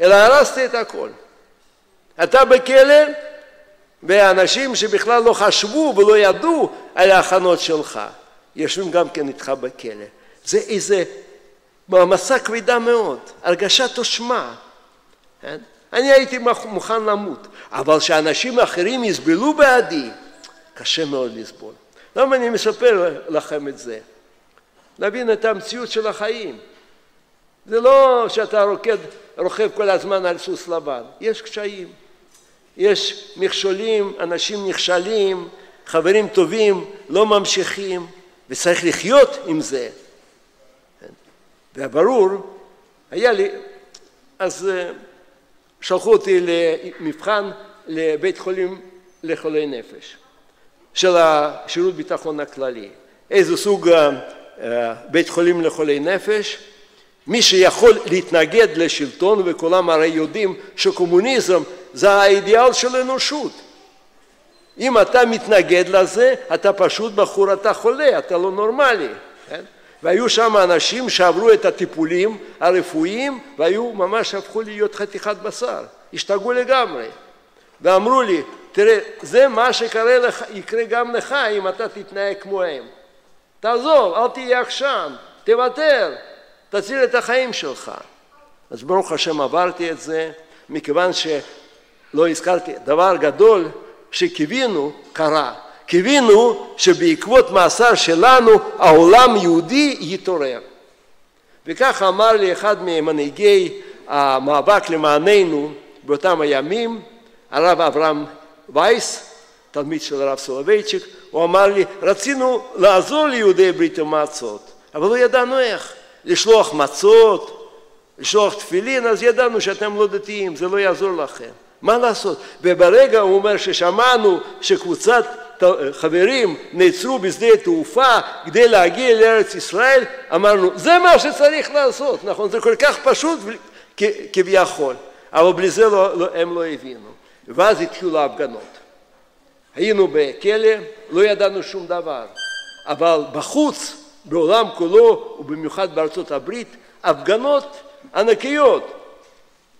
אלא הרסת את הכל. אתה בכלא, ואנשים שבכלל לא חשבו ולא ידעו על ההכנות שלך, יושבים גם כן איתך בכלא. זה איזה מעמסה כבדה מאוד, הרגשת אשמה. כן? אני הייתי מוכן למות, אבל שאנשים אחרים יסבלו בעדי, קשה מאוד לסבול. למה אני מספר לכם את זה? להבין את המציאות של החיים. זה לא שאתה רוקד, רוכב כל הזמן על סוס לבן, יש קשיים, יש מכשולים, אנשים נכשלים, חברים טובים לא ממשיכים, וצריך לחיות עם זה. והברור, היה לי, אז אה, שלחו אותי למבחן לבית חולים לחולי נפש של השירות ביטחון הכללי. איזה סוג אה, בית חולים לחולי נפש? מי שיכול להתנגד לשלטון, וכולם הרי יודעים שקומוניזם זה האידיאל של אנושות. אם אתה מתנגד לזה, אתה פשוט בחור, אתה חולה, אתה לא נורמלי. כן? והיו שם אנשים שעברו את הטיפולים הרפואיים והיו ממש הפכו להיות חתיכת בשר, השתגעו לגמרי. ואמרו לי, תראה, זה מה שיקרה גם לך אם אתה תתנהג כמוהם. תעזוב, אל תהיה עקשן, תוותר, תציל את החיים שלך. אז ברוך השם עברתי את זה, מכיוון שלא הזכרתי, דבר גדול שקיווינו קרה. קיווינו שבעקבות מאסר שלנו העולם יהודי יתעורר. וכך אמר לי אחד ממנהיגי המאבק למעננו באותם הימים, הרב אברהם וייס, תלמיד של הרב סולובייצ'יק, הוא אמר לי, רצינו לעזור ליהודי ברית המועצות, אבל לא ידענו איך, לשלוח מצות, לשלוח תפילין, אז ידענו שאתם לא דתיים, זה לא יעזור לכם. מה לעשות? וברגע הוא אומר ששמענו שקבוצת חברים נעצרו בשדה תעופה כדי להגיע לארץ ישראל, אמרנו זה מה שצריך לעשות, נכון? זה כל כך פשוט כביכול, אבל בלי זה לא, לא, הם לא הבינו. ואז התחילו ההפגנות. היינו בכלא, לא ידענו שום דבר, אבל בחוץ, בעולם כולו, ובמיוחד בארצות הברית, הפגנות ענקיות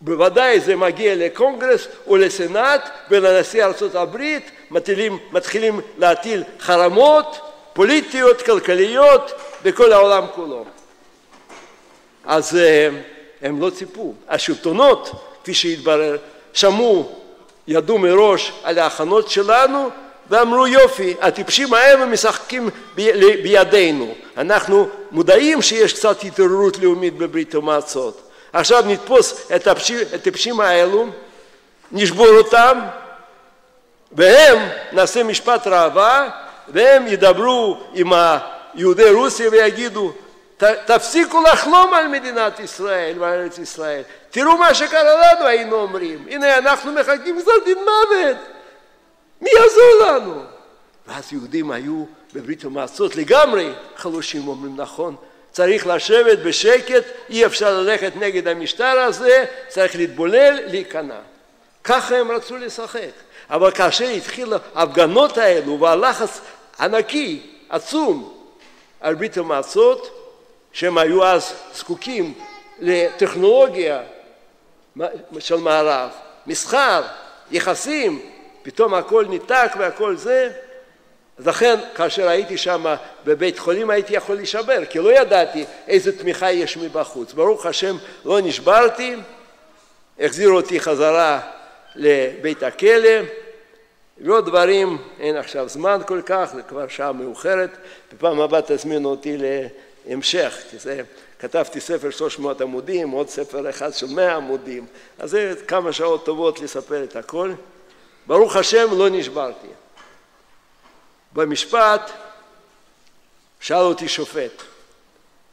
בוודאי זה מגיע לקונגרס או לסנאט ולנשיא ארצות הברית, מתחילים, מתחילים להטיל חרמות פוליטיות, כלכליות בכל העולם כולו. אז אה, הם לא ציפו. השלטונות, כפי שהתברר, שמעו ידעו מראש על ההכנות שלנו ואמרו יופי, הטיפשים האלה משחקים בידינו. אנחנו מודעים שיש קצת התעוררות לאומית בברית המועצות. עכשיו נתפוס את הטיפשים האלו, נשבור אותם, והם, נעשה משפט ראווה, והם ידברו עם יהודי רוסיה ויגידו תפסיקו לחלום על מדינת ישראל ועל ארץ ישראל. תראו מה שקרה לנו היינו אומרים. הנה אנחנו מחכים גזר דין מוות. מי יעזור לנו? ואז יהודים היו בברית המועצות לגמרי חלושים אומרים נכון צריך לשבת בשקט אי אפשר ללכת נגד המשטר הזה צריך להתבולל להיכנע ככה הם רצו לשחק אבל כאשר התחילו ההפגנות האלו והלחץ ענקי עצום על ברית המועצות שהם היו אז זקוקים לטכנולוגיה של מערב, מסחר, יחסים, פתאום הכל ניתק והכל זה, אז לכן כאשר הייתי שם בבית חולים הייתי יכול להישבר כי לא ידעתי איזה תמיכה יש מבחוץ. ברוך השם לא נשברתי, החזירו אותי חזרה לבית הכלא ועוד דברים, אין עכשיו זמן כל כך, זה כבר שעה מאוחרת, בפעם הבאה תזמינו אותי המשך, כי זה, כתבתי ספר 300 עמודים, עוד ספר אחד של 100 עמודים, אז זה כמה שעות טובות לספר את הכל. ברוך השם לא נשברתי. במשפט שאל אותי שופט,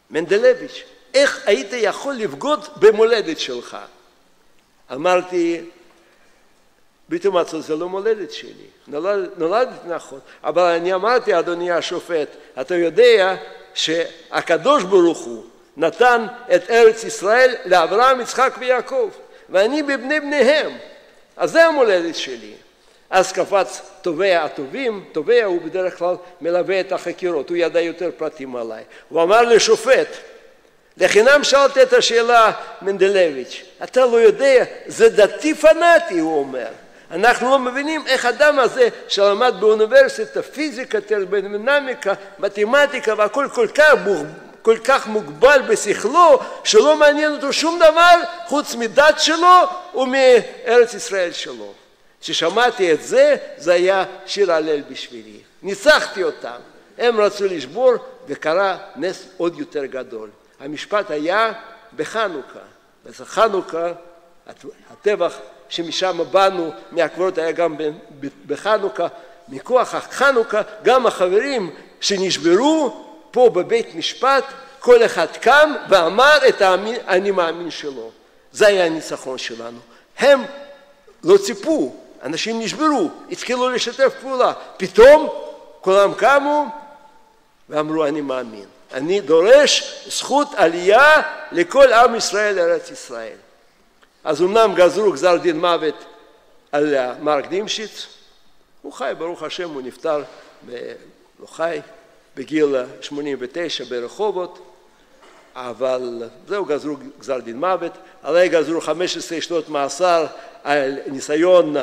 מנדלביץ', איך היית יכול לבגוד במולדת שלך? אמרתי, ברית המועצות זה לא מולדת שלי, נולד, נכון, אבל אני אמרתי אדוני השופט, אתה יודע שהקדוש ברוך הוא נתן את ארץ ישראל לאברהם, יצחק ויעקב, ואני בבני בניהם, אז זה המולדת שלי. אז קפץ תובע הטובים, תובע הוא בדרך כלל מלווה את החקירות, הוא ידע יותר פרטים עליי. הוא אמר לשופט, לחינם שאלת את השאלה מנדלביץ', אתה לא יודע, זה דתי פנאטי, הוא אומר. אנחנו לא מבינים איך אדם הזה שלמד באוניברסיטה פיזיקה, טרבנומיקה, מתמטיקה והכל כל כך, כל כך מוגבל בשכלו שלא מעניין אותו שום דבר חוץ מדת שלו ומארץ ישראל שלו. כששמעתי את זה, זה היה שיר הלל בשבילי. ניצחתי אותם. הם רצו לשבור וקרה נס עוד יותר גדול. המשפט היה בחנוכה. בחנוכה הטבח שמשם באנו מהקברות היה גם בחנוכה, מכוח החנוכה גם החברים שנשברו פה בבית משפט כל אחד קם ואמר את האני מאמין שלו. זה היה הניצחון שלנו. הם לא ציפו, אנשים נשברו, התחילו לשתף פעולה, פתאום כולם קמו ואמרו אני מאמין. אני דורש זכות עלייה לכל עם ישראל לארץ ישראל. אז אמנם גזרו גזר דין מוות על מרק דימשיץ, הוא חי, ברוך השם, הוא נפטר, לא חי, בגיל 89 ברחובות, אבל זהו גזרו גזר דין מוות, עלי גזרו 15 שנות מאסר על ניסיון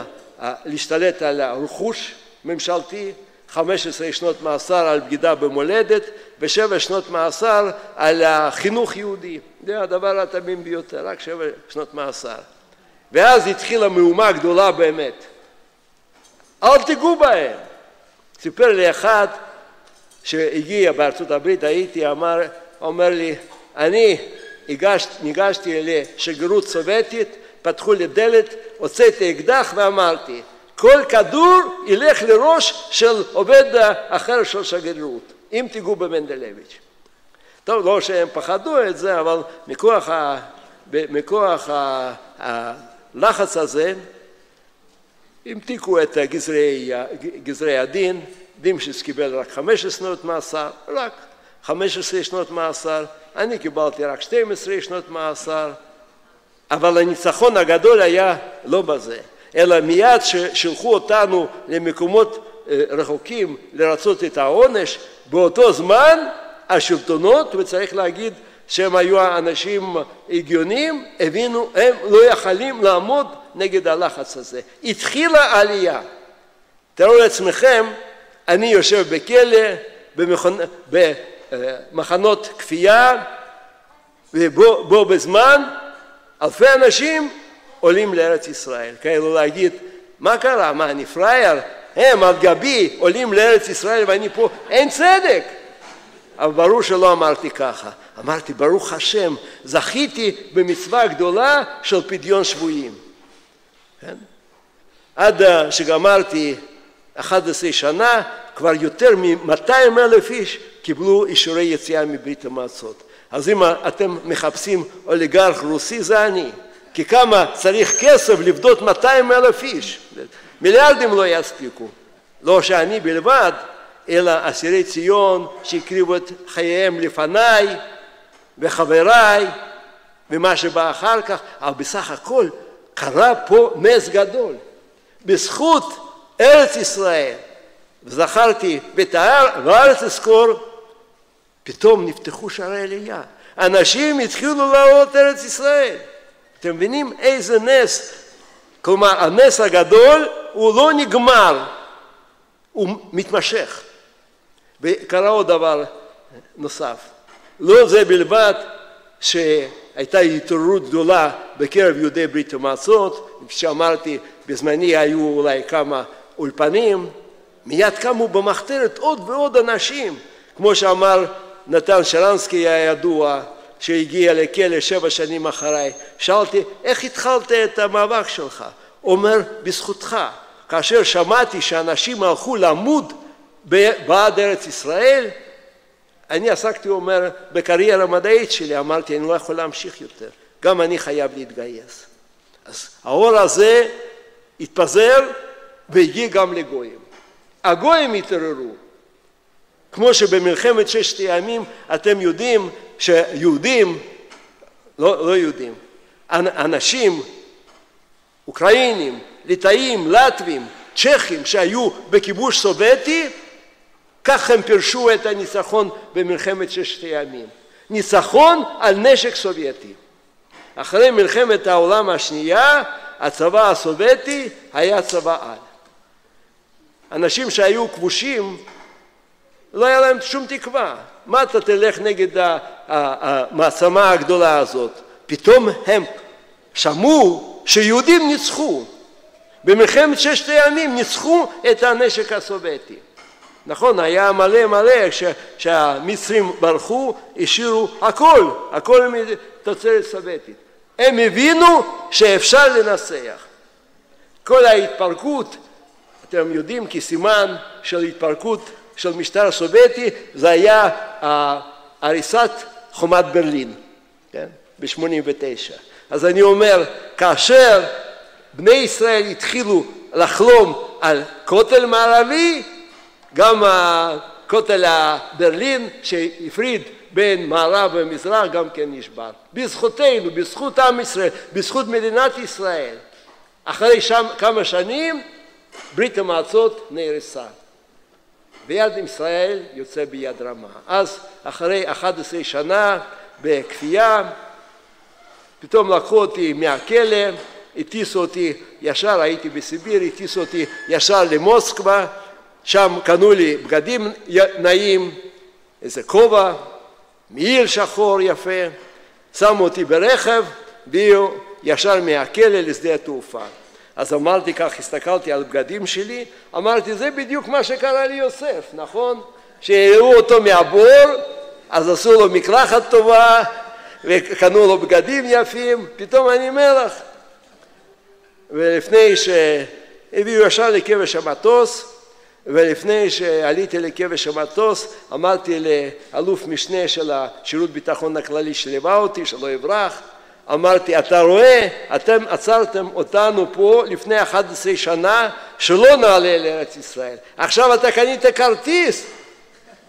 להשתלט על הרכוש ממשלתי, 15 שנות מאסר על בגידה במולדת ושבע שנות מאסר על החינוך יהודי. זה הדבר התמים ביותר, רק שבע שנות מאסר. ואז התחילה מהומה גדולה באמת. אל תיגעו בהם. סיפר לי אחד שהגיע בארצות הברית, הייתי, אמר, אומר לי, אני הגשת, ניגשתי לשגרירות סובייטית, פתחו לי דלת, הוצאתי אקדח ואמרתי, כל כדור ילך לראש של עובד אחר של שגרירות, אם תיגעו במנדלביץ'. טוב, לא שהם פחדו את זה, אבל מכוח, ה, מכוח ה, הלחץ הזה, המתיקו את גזרי, גזרי הדין, דימשיץ קיבל רק 15 שנות מאסר, רק 15 שנות מאסר, אני קיבלתי רק 12 שנות מאסר, אבל הניצחון הגדול היה לא בזה. אלא מיד ששלחו אותנו למקומות אה, רחוקים לרצות את העונש, באותו זמן השלטונות, וצריך להגיד שהם היו אנשים הגיוניים, הבינו, הם לא יכולים לעמוד נגד הלחץ הזה. התחילה עלייה. תארו לעצמכם, אני יושב בכלא, במכונ... במחנות כפייה, ובו בזמן אלפי אנשים עולים לארץ ישראל. כאלו להגיד, מה קרה? מה, אני פראייר? הם על גבי עולים לארץ ישראל ואני פה, אין צדק. אבל ברור שלא אמרתי ככה. אמרתי, ברוך השם, זכיתי במצווה גדולה של פדיון שבויים. כן? עד שגמרתי 11 שנה, כבר יותר מ-200 אלף איש קיבלו אישורי יציאה מברית המועצות. אז אם אתם מחפשים אוליגרך רוסי, זה אני. כי כמה צריך כסף לבדות 200 אלף איש. מיליארדים לא יספיקו. לא שאני בלבד, אלא אסירי ציון שהקריבו את חייהם לפניי וחבריי ומה שבא אחר כך, אבל בסך הכל קרה פה נס גדול. בזכות ארץ ישראל, וזכרתי ותאר וארץ אזכור, פתאום נפתחו שערי עלייה. אנשים התחילו לעלות ארץ ישראל. אתם מבינים איזה נס? כלומר, הנס הגדול הוא לא נגמר, הוא מתמשך. וקרה עוד דבר נוסף. לא זה בלבד שהייתה התעוררות גדולה בקרב יהודי ברית המועצות, כפי שאמרתי, בזמני היו אולי כמה אולפנים, מיד קמו במחתרת עוד ועוד אנשים, כמו שאמר נתן שרנסקי הידוע, שהגיע לכלא שבע שנים אחריי, שאלתי, איך התחלת את המאבק שלך? אומר, בזכותך. כאשר שמעתי שאנשים הלכו למוד בעד ארץ ישראל, אני עסקתי, הוא אומר, בקריירה המדעית שלי, אמרתי, אני לא יכול להמשיך יותר, גם אני חייב להתגייס. אז האור הזה התפזר והגיע גם לגויים. הגויים התעוררו. כמו שבמלחמת ששת הימים אתם יודעים שיהודים, לא, לא יהודים, אנשים אוקראינים, ליטאים, לטבים, צ'כים שהיו בכיבוש סובייטי, כך הם פירשו את הניצחון במלחמת ששת הימים. ניצחון על נשק סובייטי. אחרי מלחמת העולם השנייה הצבא הסובייטי היה צבא על. אנשים שהיו כבושים לא היה להם שום תקווה. מה אתה תלך נגד המעצמה הגדולה הזאת? פתאום הם שמעו שיהודים ניצחו. במלחמת ששת הימים ניצחו את הנשק הסובייטי. נכון, היה מלא מלא, כשהמצרים ברחו, השאירו הכל, הכל מתוצרת סובייטית. הם הבינו שאפשר לנסח. כל ההתפרקות, אתם יודעים, כסימן של התפרקות של משטר סובייטי, זה היה הריסת חומת ברלין, כן? ב-89. אז אני אומר, כאשר בני ישראל התחילו לחלום על כותל מערבי, גם הכותל הברלין שהפריד בין מערב ומזרח גם כן נשבר. בזכותנו, בזכות עם ישראל, בזכות מדינת ישראל. אחרי שם כמה שנים ברית המועצות נהרסה. ויד ישראל יוצא ביד רמה. אז אחרי 11 שנה בכפייה פתאום לקחו אותי מהכלא, הטיסו אותי ישר, הייתי בסיביר, הטיסו אותי ישר למוסקבה, שם קנו לי בגדים נעים, איזה כובע, מעיל שחור יפה, שמו אותי ברכב, והיו ישר מהכלא לשדה התעופה. אז אמרתי כך, הסתכלתי על בגדים שלי, אמרתי זה בדיוק מה שקרה לי יוסף, נכון? שהראו אותו מהבור, אז עשו לו מקלחת טובה וקנו לו בגדים יפים, פתאום אני מלך. ולפני שהביאו ישר לכבש המטוס, ולפני שעליתי לכבש המטוס אמרתי לאלוף משנה של השירות ביטחון הכללי שליווה אותי שלא יברח אמרתי אתה רואה אתם עצרתם אותנו פה לפני 11 שנה שלא נעלה לארץ ישראל. עכשיו אתה קנית כרטיס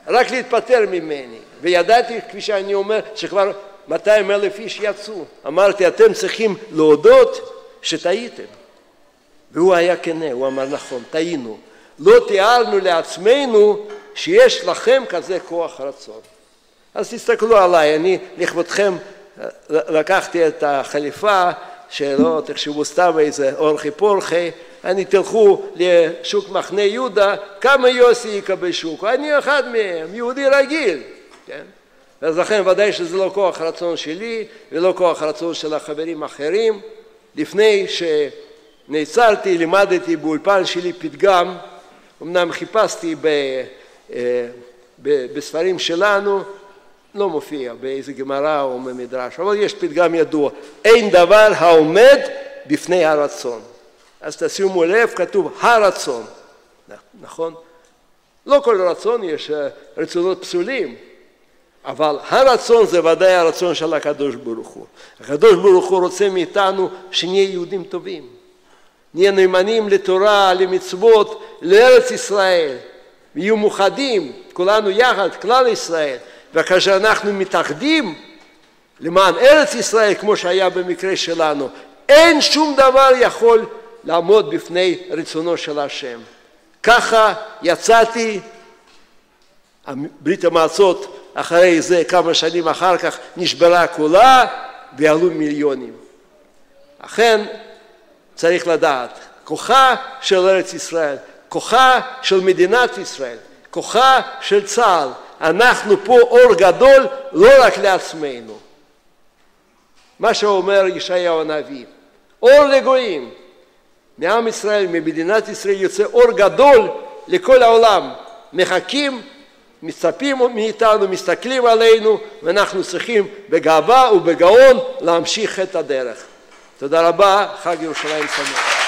רק להתפטר ממני. וידעתי כפי שאני אומר שכבר 200 אלף איש יצאו. אמרתי אתם צריכים להודות שטעיתם. והוא היה כנה הוא אמר נכון טעינו. לא תיארנו לעצמנו שיש לכם כזה כוח רצון. אז תסתכלו עליי, אני לכבודכם לקחתי את החליפה שלא תחשבו סתם איזה אורחי פורחי, אני תלכו לשוק מחנה יהודה, כמה יוסי יקבל שוק? אני אחד מהם, יהודי רגיל, כן? אז לכן ודאי שזה לא כוח רצון שלי ולא כוח רצון של החברים האחרים. לפני נעצרתי, לימדתי באולפן שלי פתגם, אמנם חיפשתי ב, אה, ב, בספרים שלנו, לא מופיע באיזה גמרא או במדרש, אבל יש פתגם ידוע, אין דבר העומד בפני הרצון. אז תשימו לב, כתוב הרצון, נכון? לא כל רצון יש אה, רצונות פסולים, אבל הרצון זה ודאי הרצון של הקדוש ברוך הוא. הקדוש ברוך הוא רוצה מאיתנו שנהיה יהודים טובים, נהיה נאמנים לתורה, למצוות, לארץ ישראל, ויהיו מאוחדים, כולנו יחד, כלל ישראל, וכאשר אנחנו מתאחדים למען ארץ ישראל, כמו שהיה במקרה שלנו, אין שום דבר יכול לעמוד בפני רצונו של השם. ככה יצאתי, ברית המועצות אחרי זה כמה שנים אחר כך נשברה כולה ועלו מיליונים. אכן צריך לדעת, כוחה של ארץ ישראל, כוחה של מדינת ישראל, כוחה של צה"ל, אנחנו פה אור גדול לא רק לעצמנו. מה שאומר ישעיהו הנביא, אור לגויים, מעם ישראל, ממדינת ישראל יוצא אור גדול לכל העולם, מחכים מצפים מאיתנו, מסתכלים עלינו, ואנחנו צריכים בגאווה ובגאון להמשיך את הדרך. תודה רבה, חג ירושלים שמח.